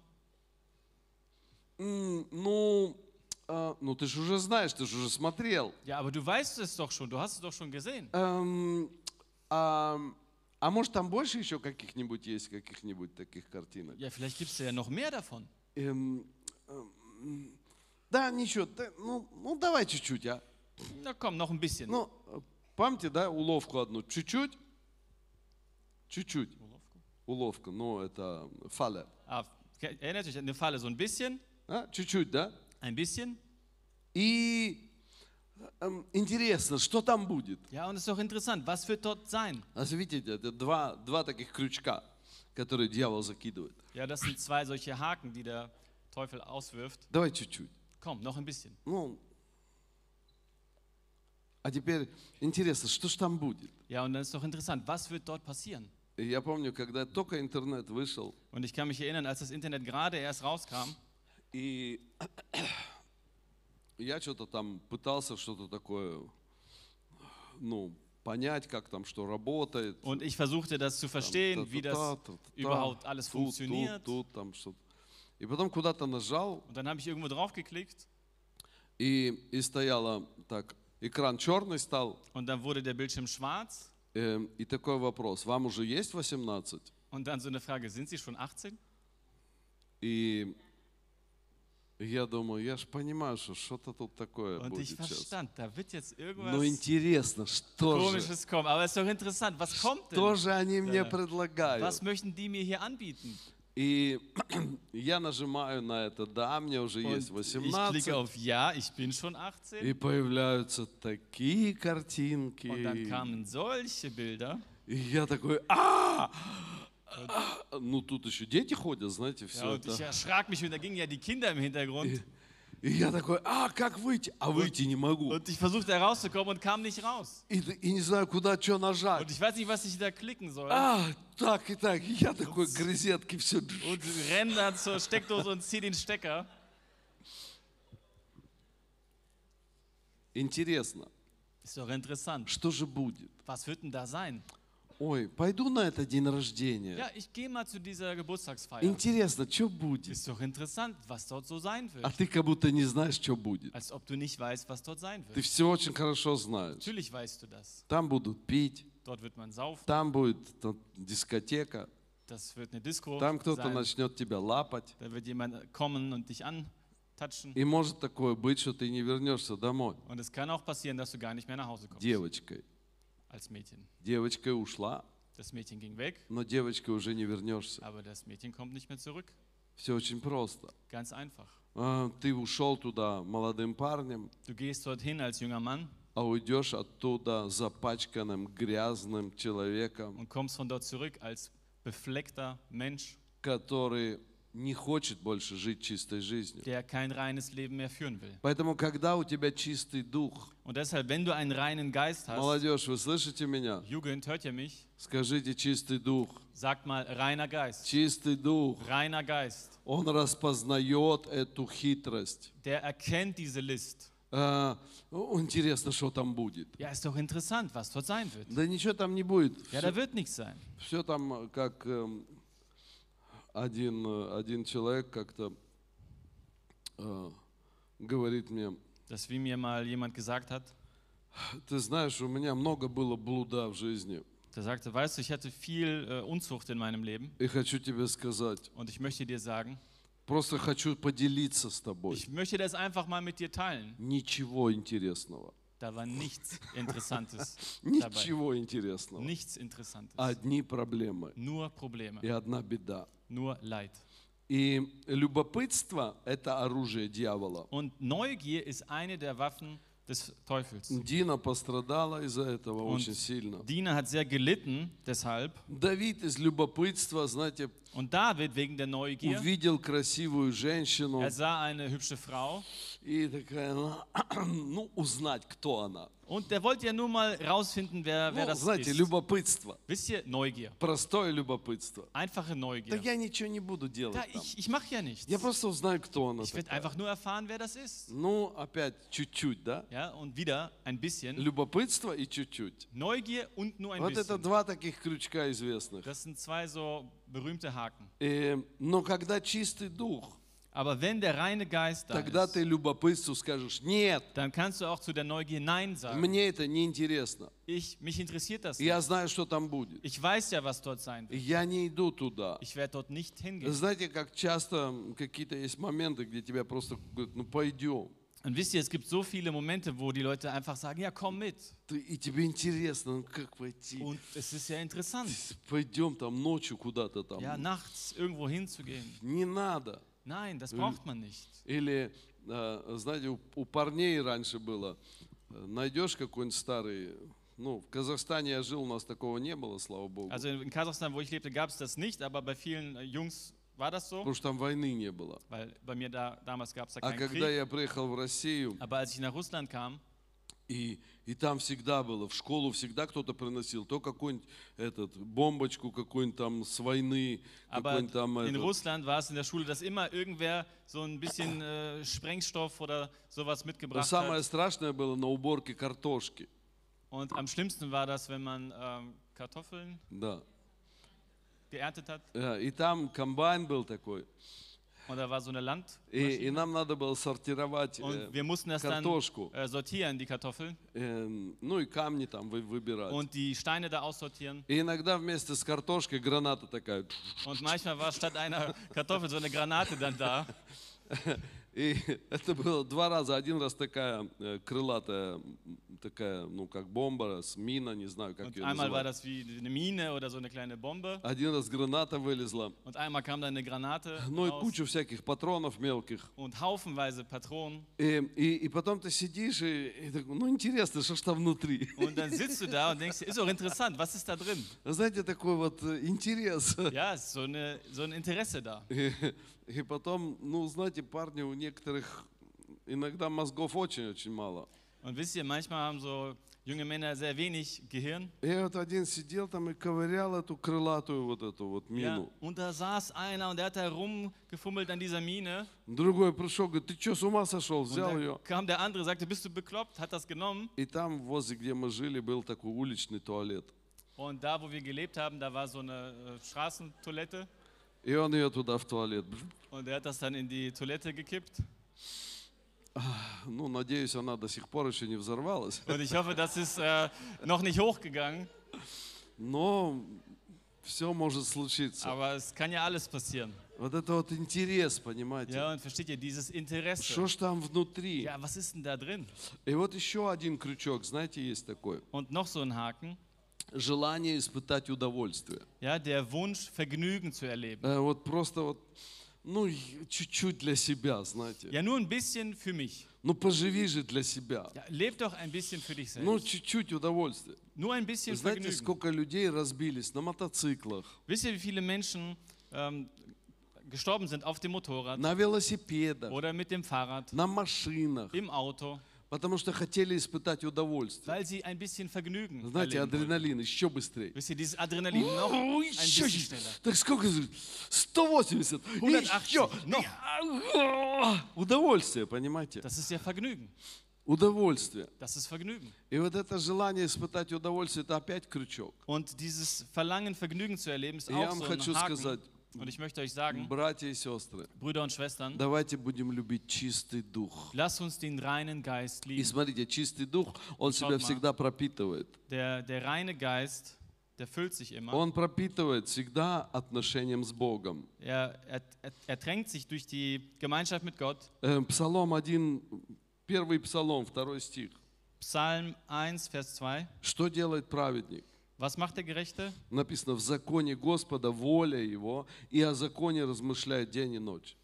Ну, а, ну ты же уже знаешь, ты же уже смотрел. Ja, aber du weißt es doch schon. Du hast es doch schon gesehen. Эм, а, а может там больше еще каких-нибудь есть, каких-нибудь таких картинок? Ja, vielleicht gibt es ja noch mehr davon. Эм, эм, да, ничего, да, ну, ну давай чуть-чуть, а. Na komm, noch ein bisschen. Ну, э, помните, да, уловку одну? Чуть-чуть? Чуть-чуть. Уловка, ну это фаля. Ah, erinnert euch an eine Falle so ein bisschen? Чуть-чуть, да? ein bisschen. И эм, интересно, что там будет? Ja, und es ist doch interessant. Was wird dort sein? А видите, это два, два таких крючка, которые дьявол закидывает. Ja, das sind zwei solche Haken, die der Teufel auswirft. Давай чуть-чуть. Komm, noch ein bisschen. Ну, а теперь интересно, что ж там будет? Ja, und dann ist doch interessant. Was wird dort passieren? И Я помню, когда только интернет вышел, Und ich kann mich erinnern, als das Internet gerade erst rauskam, И я что-то там пытался что-то такое, ну, понять, как там что работает. Und ich versuchte das zu Там verstehen, wie das überhaupt alles тут, тут, funktioniert. тут, там что-то. И потом куда-то нажал, Und dann habe ich irgendwo drauf geklickt и, и стояло так, экран черный стал, und dann wurde der Bildschirm schwarz. эм, и такой вопрос, вам уже есть 18? Und dann so eine Frage, sind Sie schon 18? И я думаю, я же понимаю, что что-то тут такое Und ich будет сейчас. verstand, da wird jetzt Но irgendwas интересно, что же, kommen. Aber es ist doch interessant, was kommt что denn? же они мне Да. предлагают? Was möchten die mir hier anbieten? И я нажимаю на это, да, мне уже Und есть ich 18. klicke auf Ja, ich bin schon 18. И появляются такие картинки. Und dann kamen solche Bilder. И я такой, а Ну, тут еще дети ходят, знаете, Ja, все und ich это. erschrak mich und da gingen ja die Kinder im Hintergrund. И я такой, а, как выйти? А выйти не могу. Und ich versuchte da rauszukommen und kam nicht raus. И, и не знаю, куда что Und нажать. ich weiß nicht, was ich da klicken soll. А, так и так. И я такой к розетке все. Und renn zur Steckdose und zieh den Stecker. Интересно, Ist doch interessant. что же будет? Was wird denn da sein? Ой, пойду на это день рождения. Ja, ich gehe mal zu dieser Geburtstagsfeier. Интересно, что будет? Ist doch interessant, was dort so sein А wird. ты как будто не знаешь, что будет. Als ob du nicht weißt, was dort sein Ты wird. все очень хорошо знаешь. Natürlich weißt du das. Там будут пить, Dort wird man saufen. там будет дискотека, Das wird eine Disco там кто-то начнет тебя лапать. Da wird jemand kommen und dich antatschen. И может такое быть, что ты не вернешься домой Und es kann auch passieren, dass du gar nicht mehr nach Hause kommst. девочкой. Als Mädchen. Девочка ушла, Das Mädchen ging weg, но девочкой уже не вернешься. aber das Mädchen kommt nicht mehr zurück. Все очень просто. Ganz einfach. А, Ты ушел туда молодым парнем, Du gehst dorthin als junger Mann а уйдешь оттуда запачканным, грязным человеком, und kommst von dort zurück als befleckter Mensch, который не хочет больше жить чистой жизнью. der kein reines Leben mehr führen will. Поэтому, когда у тебя чистый дух, Und deshalb, wenn du einen reinen Geist hast, молодежь, вы слышите меня? Jugend, hört ihr mich? Скажите чистый дух. Sagt mal, reiner Geist. Чистый дух, Reiner Geist. он распознает эту хитрость. Der erkennt diese List. А, ну, интересно, что там будет. Ja, ist doch interessant, was dort sein wird. Да ничего там не будет. Ja, da wird nichts sein. Все там, как эм, один, э, один человек как-то э, говорит мне, Das wie mir mal jemand gesagt hat, ты знаешь, у меня много было блуда в жизни. der sagte, weißt du, ich hatte viel äh, Unzucht in meinem Leben И хочу тебе сказать, und ich möchte dir sagen, просто хочу поделиться с тобой. ich möchte das einfach mal mit dir teilen. Ничего интересного. Da war nichts Interessantes dabei. Ничего интересного. Nichts Interessantes. Одни проблемы Nur Probleme, и одна беда. nur Leid. И любопытство – это оружие дьявола. Und Neugier ist eine der Waffen des Teufels. Дина пострадала из-за этого Und очень сильно. Dina hat sehr gelitten deshalb. Давид из любопытства, знаете, Und David wegen der Neugier, увидел красивую женщину er sah eine hübsche Frau и такая, (clears throat) ну, узнать, кто она. Und der wollte ja nur mal rausfinden, wer, wer Ну, das знаете, ist. любопытство, Wisst ihr, Neugier. простое любопытство. Einfache Да Neugier. я ничего не буду делать Da, там. ich ich mache ja nichts. Я просто узнаю, кто она Ich werde такая. einfach nur erfahren, wer das ist. Ну, опять чуть-чуть, да? Ja, und wieder ein bisschen Любопытство и чуть-чуть. Neugier und nur ein Вот это bisschen. два таких крючка известных. Das sind zwei so berühmte Haken. Э, но когда чистый дух, Aber wenn der reine Geist da тогда ist, ты любопытству скажешь, нет, dann kannst du auch zu der Neugier Nein sagen. мне это не интересно. Ich, mich interessiert das nicht. Я знаю, что там будет. Ich weiß ja, was dort sein wird. Я не иду туда. Ich werde dort nicht hingehen. Знаете, как часто какие-то есть моменты, где тебя просто говорят, ну пойдем. Und wisst ihr, es gibt so viele Momente, wo die Leute einfach sagen, ja, komm mit. И тебе интересно, ну как пойти? Und es ist ja interessant, Пойдем там ночью куда-то там. ja, nachts irgendwo hinzugehen. Не надо. Nein, das braucht man nicht. Или, э, знаете, у, у парней раньше было, э, найдешь какой-нибудь старый, ну, в Казахстане я жил, у нас такого не было, слава богу, Also in Kasachstan, wo ich lebte, gab es das nicht, aber bei vielen äh, Jungs war das so, потому что там войны не было. weil bei mir da, damals gab es da А keinen когда Krieg. я приехал в Россию, Aber als ich nach Russland kam, и И, там всегда было, в школу всегда кто-то приносил, то какую-нибудь этот, бомбочку какую-нибудь там с войны, Aber какой-нибудь там in этот. Russland war es in der Schule, dass immer irgendwer so ein bisschen äh, Sprengstoff oder sowas Но mitgebracht самое hat. страшное было на уборке картошки. Und am schlimmsten war das, wenn man ähm, Kartoffeln Да. geerntet hat Э, И там комбайн был такой. und da war so eine И, Landmaschine. и нам надо было сортировать э, Und wir mussten das dann картошку. äh, sortieren, die Kartoffeln, э, ну и камни там вы- выбирать. und die Steine da aussortieren. И иногда вместе с картошкой граната такая. Und manchmal war statt einer Kartoffel so eine Granate dann da. (laughs) И (laughs) это было два раза. Один раз такая э, крылатая, такая, ну как бомба, с мина, не знаю, как Und ее einmal war называют. das wie eine Mine oder so eine kleine Bombe. Один раз граната вылезла. Und einmal kam da eine Granate Ну и raus кучу всяких патронов мелких. und haufenweise Patronen. И, и, и потом ты сидишь и, и такой, ну интересно, что ж там внутри. Und dann sitzt du da und denkst, dir, ist doch interessant, was ist da drin? Знаете, такой вот э, интерес. (laughs) Ja, ist so, eine, so ein Interesse da. И, и потом, ну, знаете, парни, у некоторых иногда мозгов очень-очень мало. Und wisst ihr, manchmal haben so junge Männer sehr wenig Gehirn. И вот один сидел там и ковырял эту крылатую вот эту вот Ja, мину. und da saß einer und der hat da rumgefummelt an dieser Mine. Другой пришел, говорит, ты что, с ума сошел? Взял ее. kam der andere, sagte, bist du bekloppt? Hat das genommen. И там, возле, где мы жили, был такой уличный туалет. Und da, wo wir gelebt haben, da war so eine äh, Straßentoilette. И он ее туда в туалет. Und er hat das dann in die Toilette gekippt. Ну, надеюсь, она до сих пор еще не взорвалась. Und ich hoffe, das ist äh, noch nicht hochgegangen. Но все может случиться. Aber es kann ja alles passieren. Вот это вот интерес, понимаете? Ja, und versteht ihr, dieses Interesse. Что ж там внутри? Ja, was ist denn da drin? И вот еще один крючок, знаете, есть такой. Und noch so ein Haken. Желание испытать удовольствие. Ja, der Wunsch, Vergnügen zu erleben. Э, Вот просто вот, ну, чуть-чуть для себя, знаете. Ja, nur ein bisschen für mich. Ну, поживи же для себя. Ja, leb doch ein bisschen für dich Ну, selbst. чуть-чуть удовольствия. Nur ein bisschen Знаете, Vergnügen. сколько людей разбились на мотоциклах, Wisst ihr, wie viele Menschen ähm, gestorben sind auf dem Motorrad на велосипедах, oder mit dem Fahrrad, на машинах, im Auto, потому что хотели испытать удовольствие. weil sie ein bisschen Vergnügen Знаете, адреналин еще быстрее. Wisst ihr, dieses Adrenalin noch ein bisschen schneller. Так сколько же? 180. 180. Еще. Ну. Удовольствие, понимаете? Das ist ja Vergnügen. Удовольствие. Das ist Vergnügen. И вот это желание испытать удовольствие, это опять крючок. Und dieses Verlangen, Vergnügen zu erleben, ist И auch я вам so хочу сказать, Und ich möchte euch sagen, братья и сестры, Brüder und Schwestern, давайте будем любить чистый дух. lasst uns den reinen Geist И lieben. смотрите, чистый дух, он Schaut себя mal. всегда пропитывает. Der, der reine Geist, der füllt sich immer. Он пропитывает всегда отношением с Богом. Er, er, er, er tränkt sich durch die Gemeinschaft mit Gott. Э, Псалом 1, первый псалом, второй стих. Psalm 1, Vers 2. Что делает праведник? Was macht der Gerechte? Написано, в законе Господа воля его, и о законе размышляет день и ночь.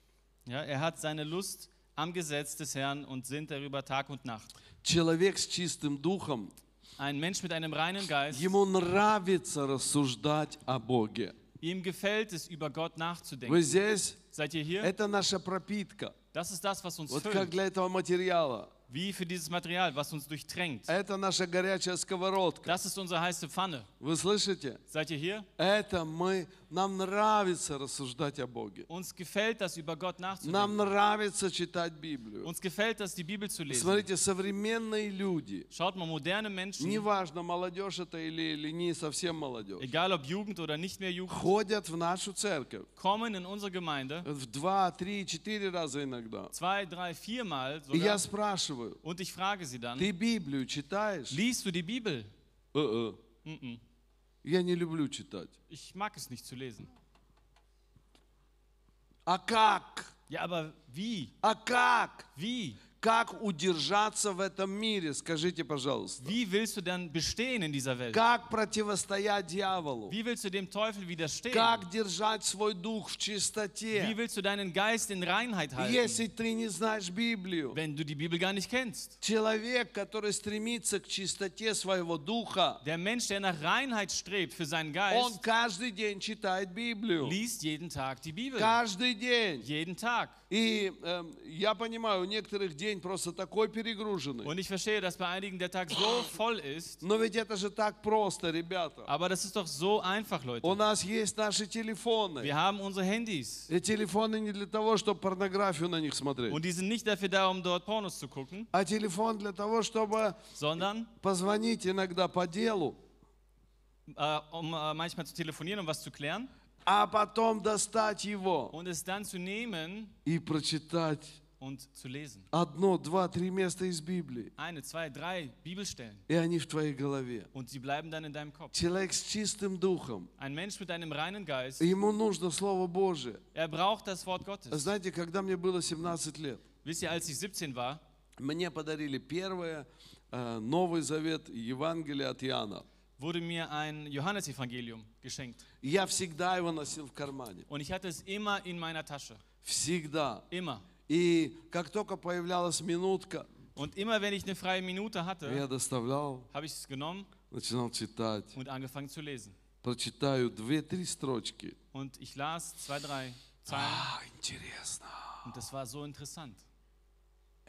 Ja, er hat seine Lust am Gesetz des Herrn und sinnt darüber Tag und Nacht. Человек с чистым духом, Ein Mensch mit einem reinen Geist, ему нравится рассуждать о Боге. ihm gefällt es, über Gott Вы nachzudenken. здесь? Seid ihr hier? Это наша пропитка. Das ist das, was uns Вот как füllt. для этого материала. Wie für dieses Material, was uns durchtränkt. Это наша горячая сковородка. Das ist unsere heiße Pfanne. Вы слышите? Seid ihr hier? Это мы, нам нравится рассуждать о Боге. Uns gefällt das, über Gott Нам nachzudenken. нравится читать Библию. Uns gefällt das, die Bibel zu lesen. Смотрите, современные люди, Schaut mal, moderne Menschen, неважно, молодежь это или, или не совсем молодежь, egal ob Jugend oder nicht mehr Jugend, ходят в нашу церковь kommen in unsere Gemeinde в два, три, четыре раза иногда. zwei, drei, viermal И я sogar. спрашиваю, Und ich frage sie dann, ты Библию читаешь? liest du die Bibel? Э-э. Mm-mm. Я не люблю читать. Ich mag es nicht zu lesen. А как? Ja, aber wie? А как? Wie? Как удержаться в этом мире? Скажите, пожалуйста. Wie willst du dann bestehen in dieser Welt? Как противостоять дьяволу? Wie willst du dem Teufel widerstehen? Как держать свой дух в Wie чистоте, willst du deinen Geist in Reinheit если halten, ты не знаешь Библию? wenn du die Bibel gar nicht kennst? Человек, который стремится к чистоте своего духа, Der Mensch, der nach Reinheit strebt für seinen он Geist, каждый день читает Библию. liest jeden Tag die Bibel. Каждый день. Jeden Tag. И эм, я понимаю, у некоторых день просто такой перегруженный. Und ich verstehe, dass bei einigen der Tag so (clears throat) voll ist. Но ведь это же так просто, ребята. Aber das ist doch so einfach, У Leute. нас есть наши телефоны. Wir haben unsere Handys. И телефоны не для того, чтобы порнографию на них смотреть, Und die sind nicht dafür da, um dort Pornos zu gucken, а телефон для того, чтобы sondern позвонить иногда по делу, äh, um äh, manchmal zu telefonieren, um was zu klären. А потом достать его Und es dann zu nehmen и прочитать und zu lesen. одно, два, три места из Библии. Eine, zwei, drei Bibelstellen. И они в твоей голове. Und sie bleiben dann in deinem Kopf. Человек с чистым духом, Ein Mensch mit einem reinen Geist, ему нужно Слово Божие. er braucht das Wort Gottes. Знаете, когда мне было 17 лет, Wisst ihr, als ich 17 war, мне подарили первое э, Новый Завет Евангелие от Иоанна. wurde mir ein Johannesevangelium geschenkt. И Я всегда его носил в кармане. Und ich hatte es immer in meiner Tasche. Всегда. Immer. И как только появлялась минутка, Und immer wenn ich eine freie Minute я hatte, доставлял, habe ich es genommen начинал читать. und angefangen zu lesen. Прочитаю две-три строчки. Und ich las zwei, drei Zeilen А, интересно. und das war so interessant.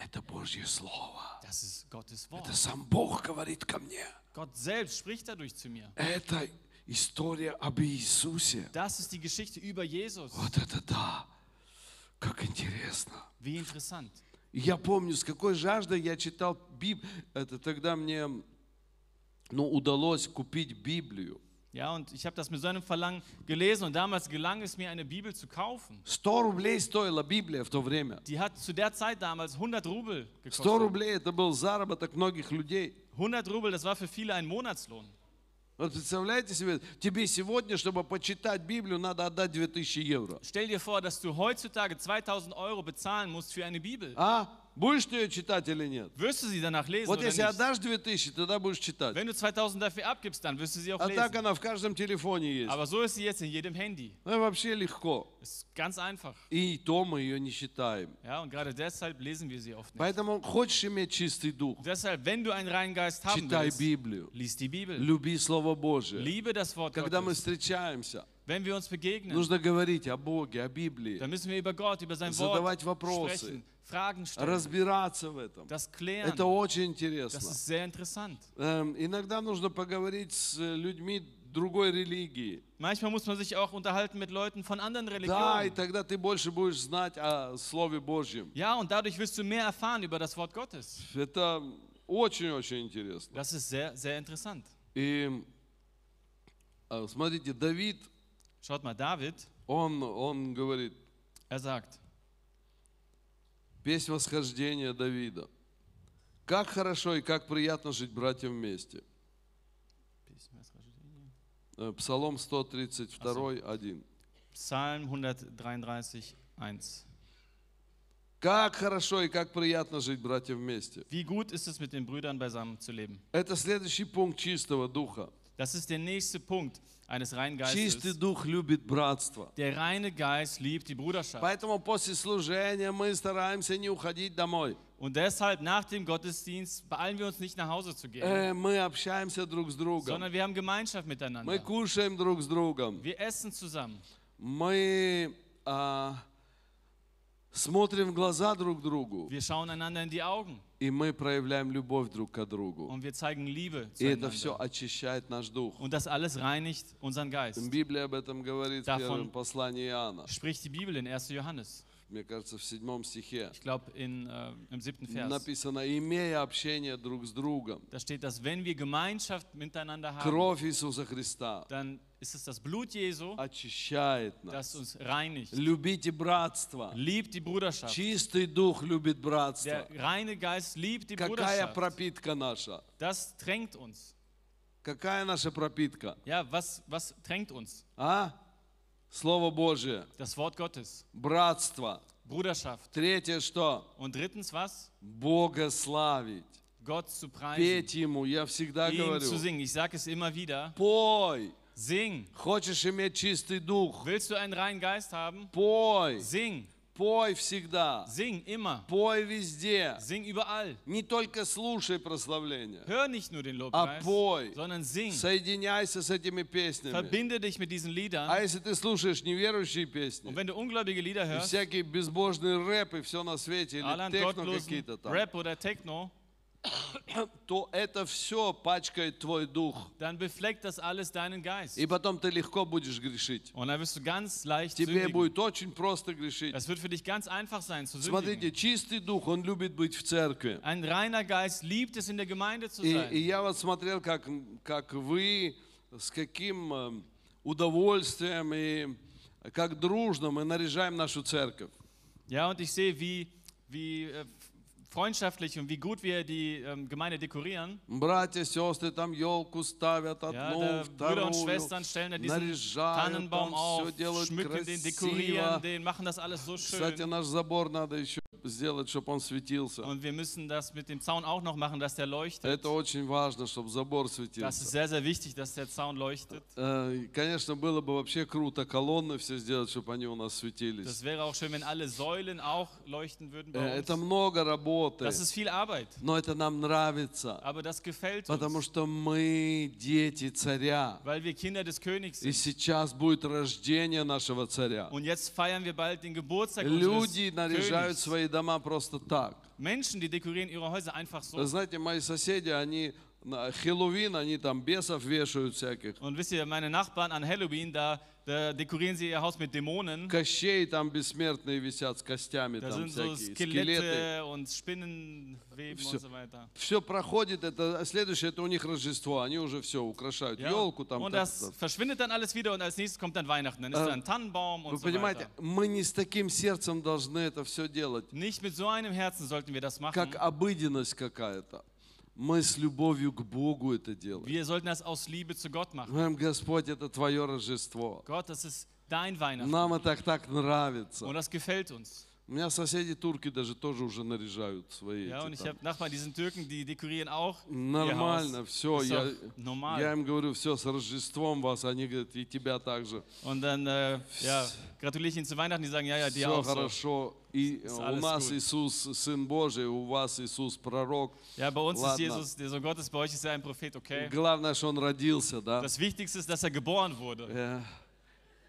Это Божье Слово. Das ist Gottes Wort. Это сам Бог говорит ко мне. Gott selbst spricht dadurch zu mir. Это история об Иисусе. Das ist die Geschichte über Jesus. Вот это да. Как интересно. Wie interessant. Я помню, с какой жаждой я читал Библию. Это тогда мне ну, удалось купить Библию. Ja, und ich habe das mit so einem Verlangen gelesen und damals gelang es mir, eine Bibel zu kaufen. 100 рублей стоила Библия в то время. Die hat zu der Zeit damals 100 Rubel 100 gekostet. рублей это был заработок многих людей. 100 Rubel, das war für viele ein Monatslohn. Вот представляете себе, тебе сегодня, чтобы почитать Библию, надо отдать 2000 евро. Stell dir vor, dass du heutzutage 2000 Euro bezahlen musst für eine Bibel. А? Будешь ты ее читать или нет? Wirst du sie danach lesen Вот если nicht? отдашь 2000, тогда будешь читать. Wenn du 2000 dafür abgibst, dann wirst du sie auch А так lesen. она в каждом телефоне есть. Aber so ist sie jetzt in jedem Handy. Ну, вообще легко. Ist ganz einfach. И то мы ее не считаем. Ja, und gerade deshalb lesen wir sie oft nicht. Поэтому хочешь иметь чистый дух, deshalb, wenn du einen reinen Geist haben читай willst, Библию. lies die Bibel. Люби Слово Божие. Liebe das Wort Когда мы Gottes. встречаемся, Wenn wir uns begegnen, нужно говорить о Боге, о Библии, dann müssen wir über Gott, über sein Задавать Wort вопросы. sprechen, Fragen stellen, разбираться в этом. das klären. Это очень Das интересно. ist sehr interessant. Эм, Иногда нужно поговорить с людьми другой религии. Manchmal muss man sich auch unterhalten mit Leuten von anderen Да, и Religionen. тогда ты больше будешь знать о Слове Божьем. Ja, und dadurch wirst du mehr erfahren über das Wort Gottes. Это очень-очень интересно. Das ist sehr, sehr interessant. И э, смотрите, Давид, Schaut mal, David, он, он говорит, er sagt, песнь восхождения Давида. Как хорошо и как приятно жить братьям вместе. Э, Псалом 132, 1. Psalm 133, 1. Как хорошо и как приятно жить братьям вместе. Wie gut ist es, mit den Brüdern beisammen zu leben? Это следующий пункт чистого духа. Das ist der nächste Punkt eines reinen Чистый Geistes. дух любит братство. Der reine Geist liebt die Bruderschaft. Поэтому после служения мы стараемся не уходить домой. Und deshalb nach dem Gottesdienst beeilen wir uns nicht nach Hause zu gehen, Э, Мы общаемся друг с другом. sondern wir haben Gemeinschaft Мы miteinander. кушаем друг с другом. Wir essen zusammen. Мы а, Смотрим в глаза друг другу. Wir schauen einander in die Augen И мы проявляем любовь друг к другу. und wir zeigen Liebe И это все очищает наш дух. Und das alles reinigt unseren Geist. Библия об этом говорит в Davon- первом послании Иоанна. Spricht die Bibel in 1. Johannes. Мне кажется, в седьмом стихе. Ich glaube in, äh, im siebten Vers. Написано, имея общение друг с другом. Da steht, dass wenn wir Gemeinschaft miteinander haben, Кровь Иисуса Христа dann ist es das Blut Jesu, очищает das нас. uns reinigt. Любите братство. Liebt die Bruderschaft. Чистый дух любит Der братство. reine Geist liebt die Какая Bruderschaft. пропитка наша? Das tränkt uns. Какая наша пропитка? Ja, was, was tränkt uns? А? Слово Божие. Das Wort Gottes. Братство. Bruderschaft. Третье что? Und drittens was? Бога славить. Gott zu preisen. Петь Ему, я всегда Ihm говорю. zu singen. Ich sage es immer wieder. Пой. Sing. Хочешь иметь чистый дух? Willst du einen reinen Geist haben? Пой. Sing. Пой всегда. Sing immer. Пой везде. Sing überall. Не только слушай прославление. Hör nicht nur den А Lobpreis, пой. sondern sing. Соединяйся с этими песнями. Verbinde dich mit diesen А Liedern. если ты слушаешь неверующие песни, Und wenn du ungläubige Lieder и hörst, всякие безбожные рэпы, все на свете, или Alan техно gottlosen какие-то там, Rap oder Techno, (coughs) то это все пачкает твой дух. dann befleckt das alles deinen Geist. И потом ты легко будешь грешить. Und dann wirst du ganz leicht Тебе sündigen. будет очень просто грешить. Es wird für dich ganz einfach sein zu Смотрите, sündigen. чистый дух, он любит быть в церкви. Ein reiner Geist liebt es, in der Gemeinde zu И, и я вот смотрел, как, как вы, с каким э, удовольствием и как дружно мы наряжаем нашу церковь. Ja, und ich sehe, wie, wie äh, freundschaftlich und wie gut wir die ähm, Gemeinde dekorieren. Братья, сестры там елку ставят Ja, одну, da Brüder und вторую, Schwestern stellen da diesen наряжают Tannenbaum там, auf, все делают schmücken den, красиво. dekorieren den, machen das alles so Кстати, schön. наш забор надо еще сделать, чтобы он светился. Und wir müssen das mit dem Zaun auch noch machen, dass der leuchtet. Это очень важно, чтобы забор Das ist светился. sehr, sehr wichtig, dass der Zaun leuchtet. Э, Конечно, было бы вообще круто колонны все сделать, чтобы они у нас светились. Das wäre auch schön, wenn alle Säulen auch leuchten würden Э, bei Это uns. много работы, Das ist viel Arbeit, но это нам нравится, aber das gefällt потому uns, что мы дети царя. weil wir Kinder des Königs И sind. сейчас будет рождение нашего царя. Und jetzt feiern wir bald den Geburtstag unseres Люди наряжают Königs. свои дома просто так. Menschen, die dekorieren ihre Häuser einfach Вы so. знаете, мои соседи, они на Хэллоуин, они там бесов вешают всяких. Und wisst ihr, meine Nachbarn an Halloween, da, da dekorieren sie ihr Haus mit Dämonen. Кощей там бессмертные висят с костями, Da там sind so всякие скелеты. Skelette und Spinnenweben Всё. und so weiter. Все проходит, это а следующее, это у них Рождество, они уже все украшают Ja. елку там. Und das так. verschwindet dann alles wieder und als nächstes kommt dann Weihnachten. Dann ist Äh, da ein Tannenbaum und so понимаете, weiter. мы не с таким сердцем должны это все делать, Nicht mit so einem Herzen sollten wir das machen. как обыденность какая-то. Мы с любовью к Богу это делаем. Wir sollten das aus Liebe zu Gott machen. Мы говорим, Господь, это Твое Рождество. Gott, das ist dein Weihnachten. Нам это так нравится. Und das gefällt uns. У меня соседи турки даже тоже уже наряжают свои Ja, und эти ich там. habe Nachbarn, die sind Türken, die dekorieren auch ihr Нормально, все. Я, normal. я им говорю, все, с Рождеством вас. Они говорят, и тебя также. Und dann äh, ja, gratuliere ich ihnen zu Weihnachten. Die sagen, ja, ja, dir Все auch so. хорошо. И у нас gut. Иисус Сын Божий, у вас Иисус Пророк. Ja, bei uns Ладно. ist Jesus der Sohn Gottes, bei euch ist er ein Prophet, okay? Главное, что он родился, да? Das Wichtigste ist, dass er geboren wurde. Э,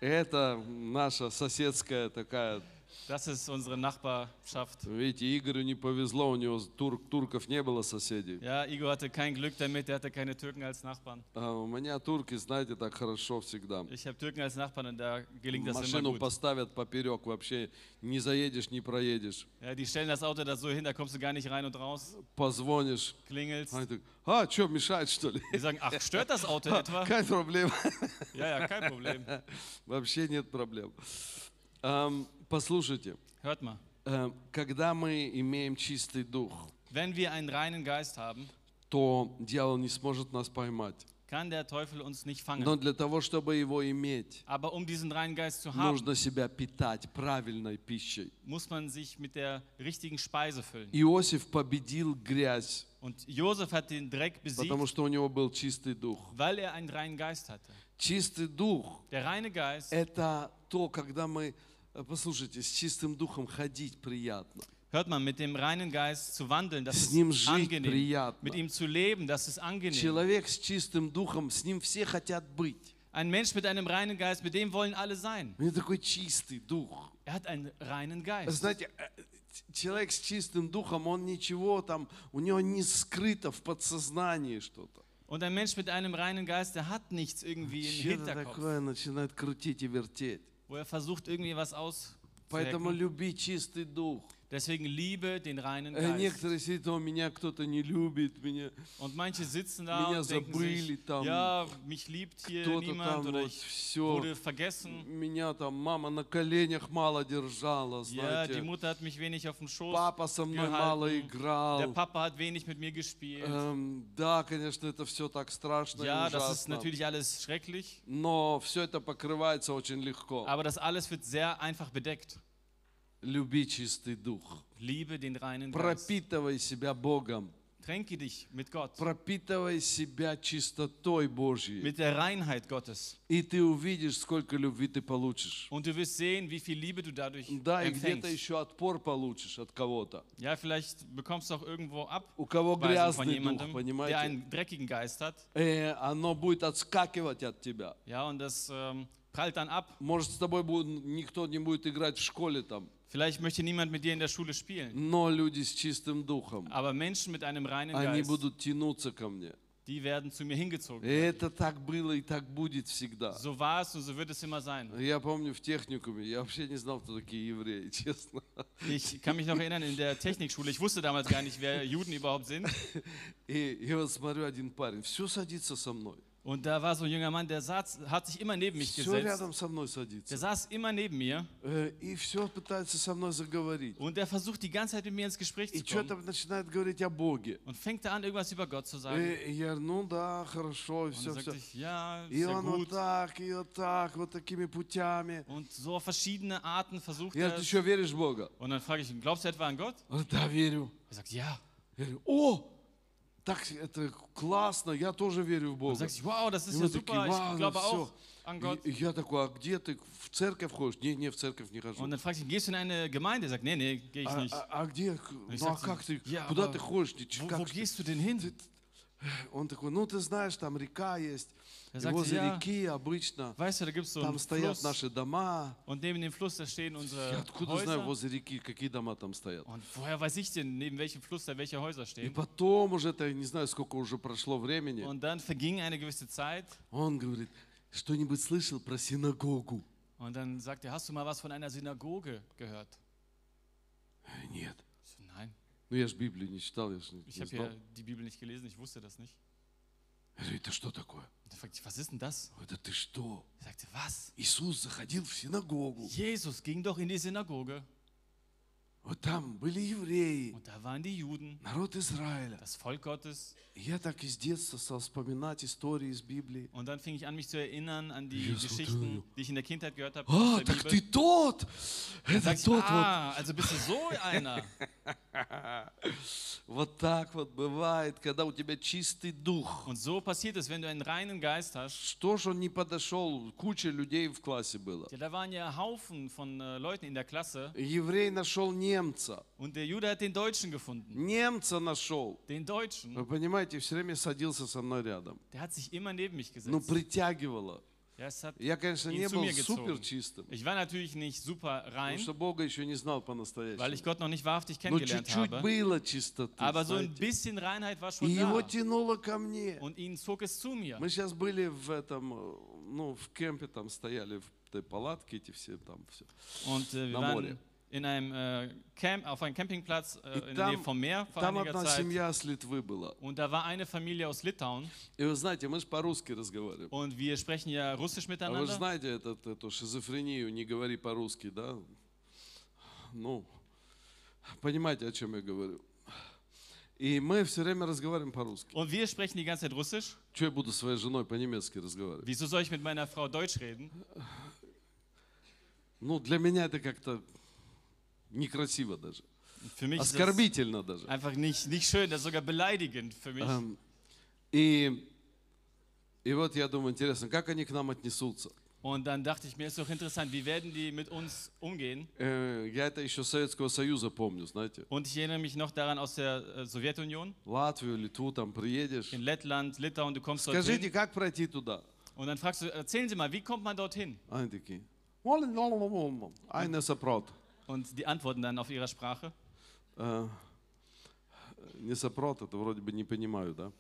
Это наша соседская такая. Das ist unsere Nachbarschaft. Видите, Игорю не повезло, у него тур- турков не было соседей. Ja, Igor hatte kein Glück damit, er hatte keine Türken als Nachbarn. А у меня турки, знаете, так хорошо всегда. Ich habe Türken als Nachbarn und da gelingt das immer Машину gut. поставят поперек, вообще не заедешь, не проедешь. Ja, die stellen das Auto da so hin, da kommst du gar nicht rein und raus, Позвонишь, klingelst. они так, а, что, мешает, что ли? Die sagen, ach, stört das Auto etwa? Какая проблема? Ja, ja, kein Problem. Вообще нет проблем. Ам, Послушайте, Hört mal, эм, когда мы имеем чистый дух, wenn wir einen reinen Geist haben, то дьявол не сможет нас поймать. kann der Teufel uns nicht fangen. Но для того, чтобы его иметь, Aber um diesen reinen Geist zu haben, нужно себя питать правильной пищей. muss man sich mit der richtigen Speise füllen. Иосиф победил грязь, Und Josef hat den Dreck besiegt, потому что у него был чистый дух. weil er einen reinen Geist hatte. Чистый дух это то, когда мы, э, послушайте, с чистым духом ходить приятно. hört man, mit dem reinen Geist zu wandeln, das С ist ним жить angenehm. приятно. Mit ihm zu leben, das ist angenehm. Человек с чистым духом, с ним все хотят быть. Ein Mensch mit einem reinen Geist, mit dem wollen alle sein. У него такой чистый дух. Er hat einen reinen Geist. Знаете, э, человек с чистым духом, он ничего там, у него не скрыто в подсознании что-то. Und ein Mensch mit einem reinen Geist, der hat nichts irgendwie im Hinterkopf, такое начинает крутить и вертеть. wo er versucht, irgendwie was Поэтому auszuhacken. люби чистый дух. Deswegen liebe den reinen Э, Geist. Некоторые сидят, о, меня кто-то не любит, меня Und manche sitzen da Меня und denken забыли sich, там, ja, mich liebt hier кто-то niemand там oder вот ich все. wurde vergessen. Меня там мама на коленях мало держала, Ja, die знаете. Mutter hat mich wenig auf dem Schoß. Папа со мной gehalten. мало Der играл. Papa hat wenig mit mir gespielt. Эм, да, конечно, это все так страшно Ja, и das ist ужасно. natürlich alles schrecklich, Но все это покрывается очень легко. aber das alles wird sehr einfach bedeckt. Люби чистый дух. Liebe den reinen Geist. Пропитывай себя Богом. Tränke dich mit Gott, пропитывай себя чистотой Божьей. mit der Reinheit Gottes. И ты увидишь, сколько любви ты получишь. Und du wirst sehen, wie viel Liebe du dadurch Да, и где-то empfängst. еще отпор получишь от кого-то. Ja, vielleicht bekommst du auch irgendwo У кого грязный дух, jemandem, der понимаете? einen dreckigen Geist hat. Э, оно будет отскакивать от тебя. Ja, und das ähm, prallt dann ab. Может, с тобой будет, никто не будет играть в школе там, Vielleicht möchte niemand mit dir in der Schule spielen. но люди с чистым духом, Aber Menschen mit einem reinen они Geist, будут тянуться ко мне. die werden zu mir hingezogen. И это так было и так будет всегда. So war es und so wird es immer sein. Я помню в техникуме, я вообще не знал, кто такие евреи, честно. (laughs) Ich kann mich noch erinnern, in der Technikschule, ich wusste damals gar nicht, wer Juden überhaupt sind. (laughs) И я вот смотрю, один парень, все садится со мной. Und da war so ein junger Mann, der saß, hat sich immer neben mich Все gesetzt. рядом со мной Der садится. saß immer neben mir Э, И все пытается со мной заговорить. und der versucht die ganze Zeit mit mir ins Gespräch И zu kommen. что-то начинает говорить о Боге. Und fängt da an, irgendwas über Gott zu sagen. И я говорю, ну да, хорошо, и Und все, dann sagte все. ich, ja, И sehr он вот gut. так, и вот так, вот такими путями. Und so auf verschiedene Arten versucht Я er говорю, ты es. что, веришь в Бога? Und dann frage ich ihn, glaubst du etwa an Gott? Он говорит, да, верю. Er sagt, ja. Я говорю, о, Так это классно, я тоже верю в Бога. sagt, wow, das ist ja мы такие, super, «Вау, ich ну glaube всё». auch an Gott. И я такой, а где ты в церковь ходишь? Не, не, в церковь не хожу. Und dann ich ihn, gehst du in eine Gemeinde? Er sagt, nee, nee, gehe ich А, nicht. а- а где? Ich Ну а как ты? «Ja, Куда ты ходишь? Ты Wo, wo ты?» gehst du denn hin? Он такой, ну ты знаешь, там река есть. Er И sagte, возле ja, реки обычно weißt du, da gibt es so там einen стоят Fluss наши дома. und neben dem Fluss, da stehen Я unsere откуда знаю, Häuser. возле реки, какие дома там стоят? Und woher weiß ich denn, neben welchem Fluss da welche Häuser И stehen? потом уже, это, не знаю, сколько уже прошло времени, Und dann verging eine gewisse Zeit он говорит, что-нибудь слышал про синагогу? und dann sagt er, hast du mal was von einer Synagoge gehört? «Э, Нет. Ich Ну я же Библию не читал, я же не, ich не habe знал. ja die Bibel nicht gelesen, ich wusste das nicht. Я говорю, это что такое? Und dann fragte ich, was ist denn das? Это ты что? Er sagte, was? Иисус заходил в синагогу. Jesus ging doch in die Synagoge Вот там были евреи, und da waren die Juden, народ Израиля. das Volk Gottes. Я так из детства стал вспоминать истории из Библии. Und dann fing ich an, mich zu erinnern an die Jesus, Geschichten, die ich in der Kindheit gehört habe А, aus der так Bibel. ты тот! Dann Это sag ich, тот вот. ah, also bist du so einer. Вот так вот бывает, когда у тебя чистый дух. Und so passiert es, wenn du einen reinen Geist hast. Что ж он не подошел? Куча людей в классе было. Ja, da waren ja Haufen von äh, Leuten in der Klasse Еврей нашел немца. und der Jude hat den Deutschen gefunden. Немца нашел. Den Deutschen, Вы понимаете, все время садился со мной рядом. der hat sich immer neben mich Ну, gesetzt. притягивало. Ja, es hat, Я, конечно, не был супер чистым, Ich war natürlich nicht super потому rein, что Бога еще не знал weil ich по-настоящему. Gott noch nicht wahrhaftig Но kennengelernt чуть-чуть habe. было чистоты, Aber so ein bisschen Reinheit war И schon его da. тянуло ко мне. Und ihn zog es zu mir. Мы сейчас были в этом, э, ну, в кемпе, там стояли в этой палатке, эти все там все. Und äh, wir Na, Moria. waren in einem äh, Camp, auf einem Campingplatz äh, in der Nähe vom Meer vor Там одна Zeit. семья с Литвы была. Und da war eine Familie aus Litauen. И вы знаете, мы же по-русски разговариваем. Und wir sprechen ja Russisch А вы же miteinander. знаете этот, эту шизофрению, не говори по-русски, да? Ну, понимаете, о чем я говорю. И мы все время разговариваем по-русски. Und wir sprechen die ganze Zeit Russisch. Что я буду своей женой по-немецки разговаривать? Wieso soll ich mit meiner Frau Deutsch reden? Ну, для меня это как-то некрасиво даже. Für mich ist das Оскорбительно даже. einfach nicht, nicht schön, das ist sogar beleidigend für mich. Эм, И, и вот я думаю, интересно, как они к нам отнесутся? Und dann dachte ich mir, ist doch interessant, wie werden die mit uns umgehen? Э, Я это еще Советского Союза помню, знаете. Und ich erinnere mich noch daran aus der äh, Sowjetunion, Латвию, Литву там приедешь. in Lettland, Litauen, du kommst Скажите, dorthin как пройти туда? und dann fragst du, erzählen Sie mal, wie kommt man dorthin? Они такие. Айна сопрот. Und die antworten dann auf ihrer Sprache. Э, Не сопрот, это вроде бы не понимаю, да?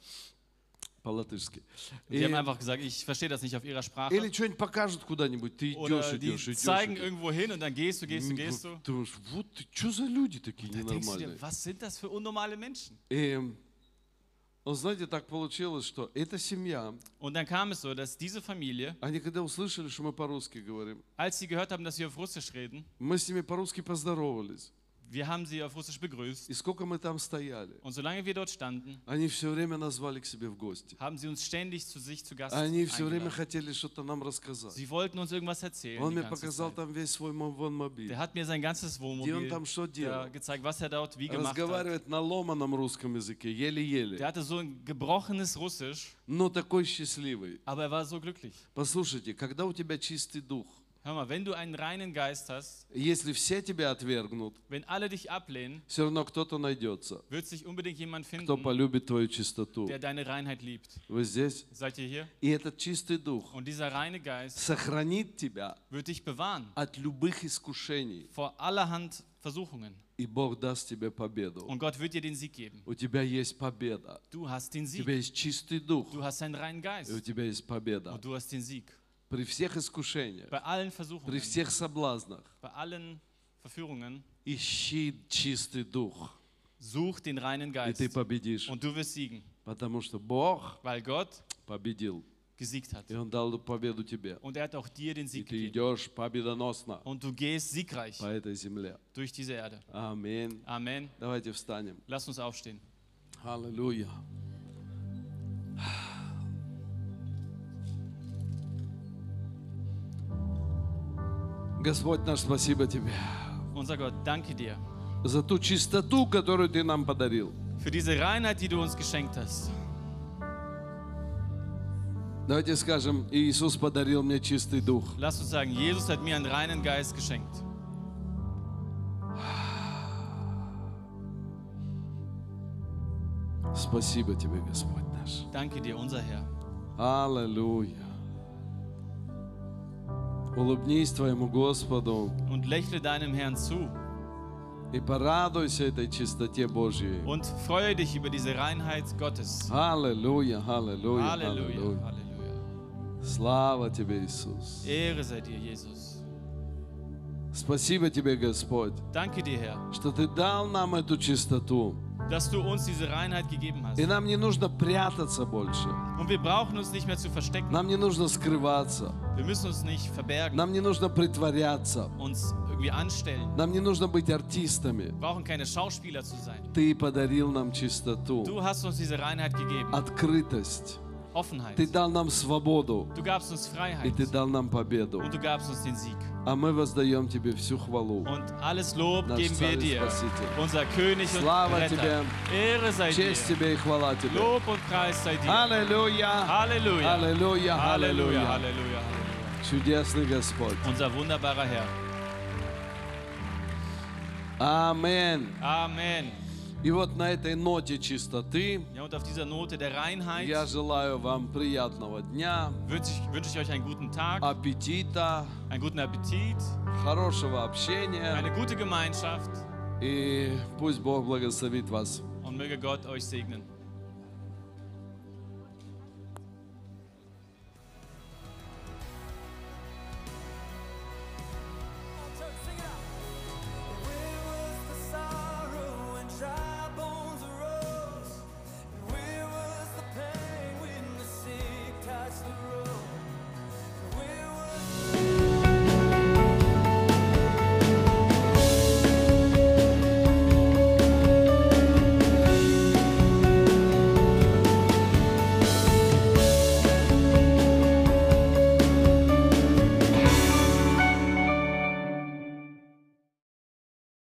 По-латышски. Die И- haben einfach gesagt, ich verstehe das nicht auf ihrer Sprache. Или что-нибудь покажут куда-нибудь, ты идешь, Oder die идешь, идешь. zeigen идешь. irgendwo hin und dann gehst du, gehst du, М, gehst du. вот Ты думаешь, вот ты, что за люди такие Da denkst du dir, ненормальные? was sind das für unnormale Menschen? И, ну, знаете, так получилось, что эта семья, Und dann kam es so, dass diese Familie, они когда услышали, что мы по-русски говорим, als sie gehört haben, dass wir auf Russisch reden, мы с ними по-русски поздоровались. Wir haben sie auf Russisch begrüßt. И сколько мы там стояли, Und solange wir dort standen, они все время назвали к себе в гости. haben sie uns ständig zu sich zu Gast Они все время eingeladen. хотели что-то нам рассказать. Sie wollten uns irgendwas erzählen. Он die мне ganze показал Zeit. там весь свой мо- вон мобиль. Der hat mir sein ganzes Где он Wohnmobil там что ja, делал? gezeigt, was er dort wie gemacht hat. Разговаривает на ломаном русском языке, Der еле-еле. hatte so ein gebrochenes Russisch, Но такой счастливый. aber er war so glücklich. Послушайте, когда у тебя чистый дух, Hör mal, wenn du einen reinen Geist hast, если все тебя отвергнут, wenn alle dich ablehnen, все равно кто-то найдется, wird sich unbedingt jemand кто finden, полюбит твою чистоту. der deine Reinheit liebt. Вы здесь? Seid ihr hier? И этот чистый дух Und dieser reine Geist сохранит тебя wird dich bewahren от любых искушений, vor allerhand Versuchungen. и Бог даст тебе победу. Und Gott wird dir den Sieg geben. У тебя есть победа. Du hast den У Sieg. тебя есть чистый дух, Du hast einen reinen и у Geist. тебя есть победа. Und du hast den Sieg. При всех искушениях, Bei allen при Versuchungen, всех соблазнах, bei allen Verführungen, ищи чистый дух, such den reinen и Geist. ты победишь. Und du wirst siegen, Потому что Бог weil Gott победил, gesiegt hat. и Он дал победу тебе. Und er hat auch dir den И Sieg ты gegeben. идешь победоносно Und du gehst siegreich по этой земле. durch diese Erde. Аминь. Amen. Давайте встанем. Lass uns aufstehen. Аллилуйя. Господь наш, спасибо Тебе Unser Gott, danke dir за ту чистоту, которую Ты нам подарил. für diese Reinheit, die du uns geschenkt hast. Давайте скажем, Иисус подарил мне чистый дух. Lass uns sagen, Jesus hat mir einen reinen Geist geschenkt. Спасибо Тебе, Господь наш. Danke dir, unser Herr. Аллилуйя. Улыбнись Твоему Господу Und lächle deinem Herrn zu и порадуйся этой чистоте Божьей. und freue dich über diese Reinheit Gottes. Аллилуйя, Halleluja, аллилуйя. Halleluja. Слава Тебе, Иисус. Ehre sei dir, Jesus. Спасибо Тебе, Господь, Danke dir, Herr, что Ты дал нам эту чистоту. Dass du uns diese Reinheit gegeben hast. И нам не нужно прятаться больше. Und wir brauchen uns nicht mehr zu verstecken. Нам не нужно скрываться. Wir müssen uns nicht verbergen, Нам не нужно притворяться. uns irgendwie anstellen. Нам не нужно быть артистами. Wir brauchen keine Schauspieler zu sein. Ты подарил нам чистоту, Du hast uns diese Reinheit gegeben. открытость. Offenheit. Ты дал нам свободу, Du gabst uns и Freiheit. Ты дал нам победу. Und du gabst uns den Sieg. А мы воздаем Тебе всю хвалу. Und alles Lob Наш geben wir Царь и dir. Спаситель. Unser König und Слава Retter. тебе. Ehre sei dir. Честь Тебе и хвала Тебе. Lob und Preis sei dir. Аллилуйя! Halleluja. Аллилуйя! Halleluja, Аллилуйя! Halleluja, Halleluja. Чудесный Господь. Unser wunderbarer Herr. Аминь. Amen. И вот на этой ноте чистоты Ja, und auf dieser Note der Reinheit я желаю вам приятного дня, wünsche ich, wünsche ich euch einen guten Tag, аппетита, einen guten Appetit, хорошего общения. eine gute Gemeinschaft И пусть Бог благословит вас. und möge Gott euch segnen.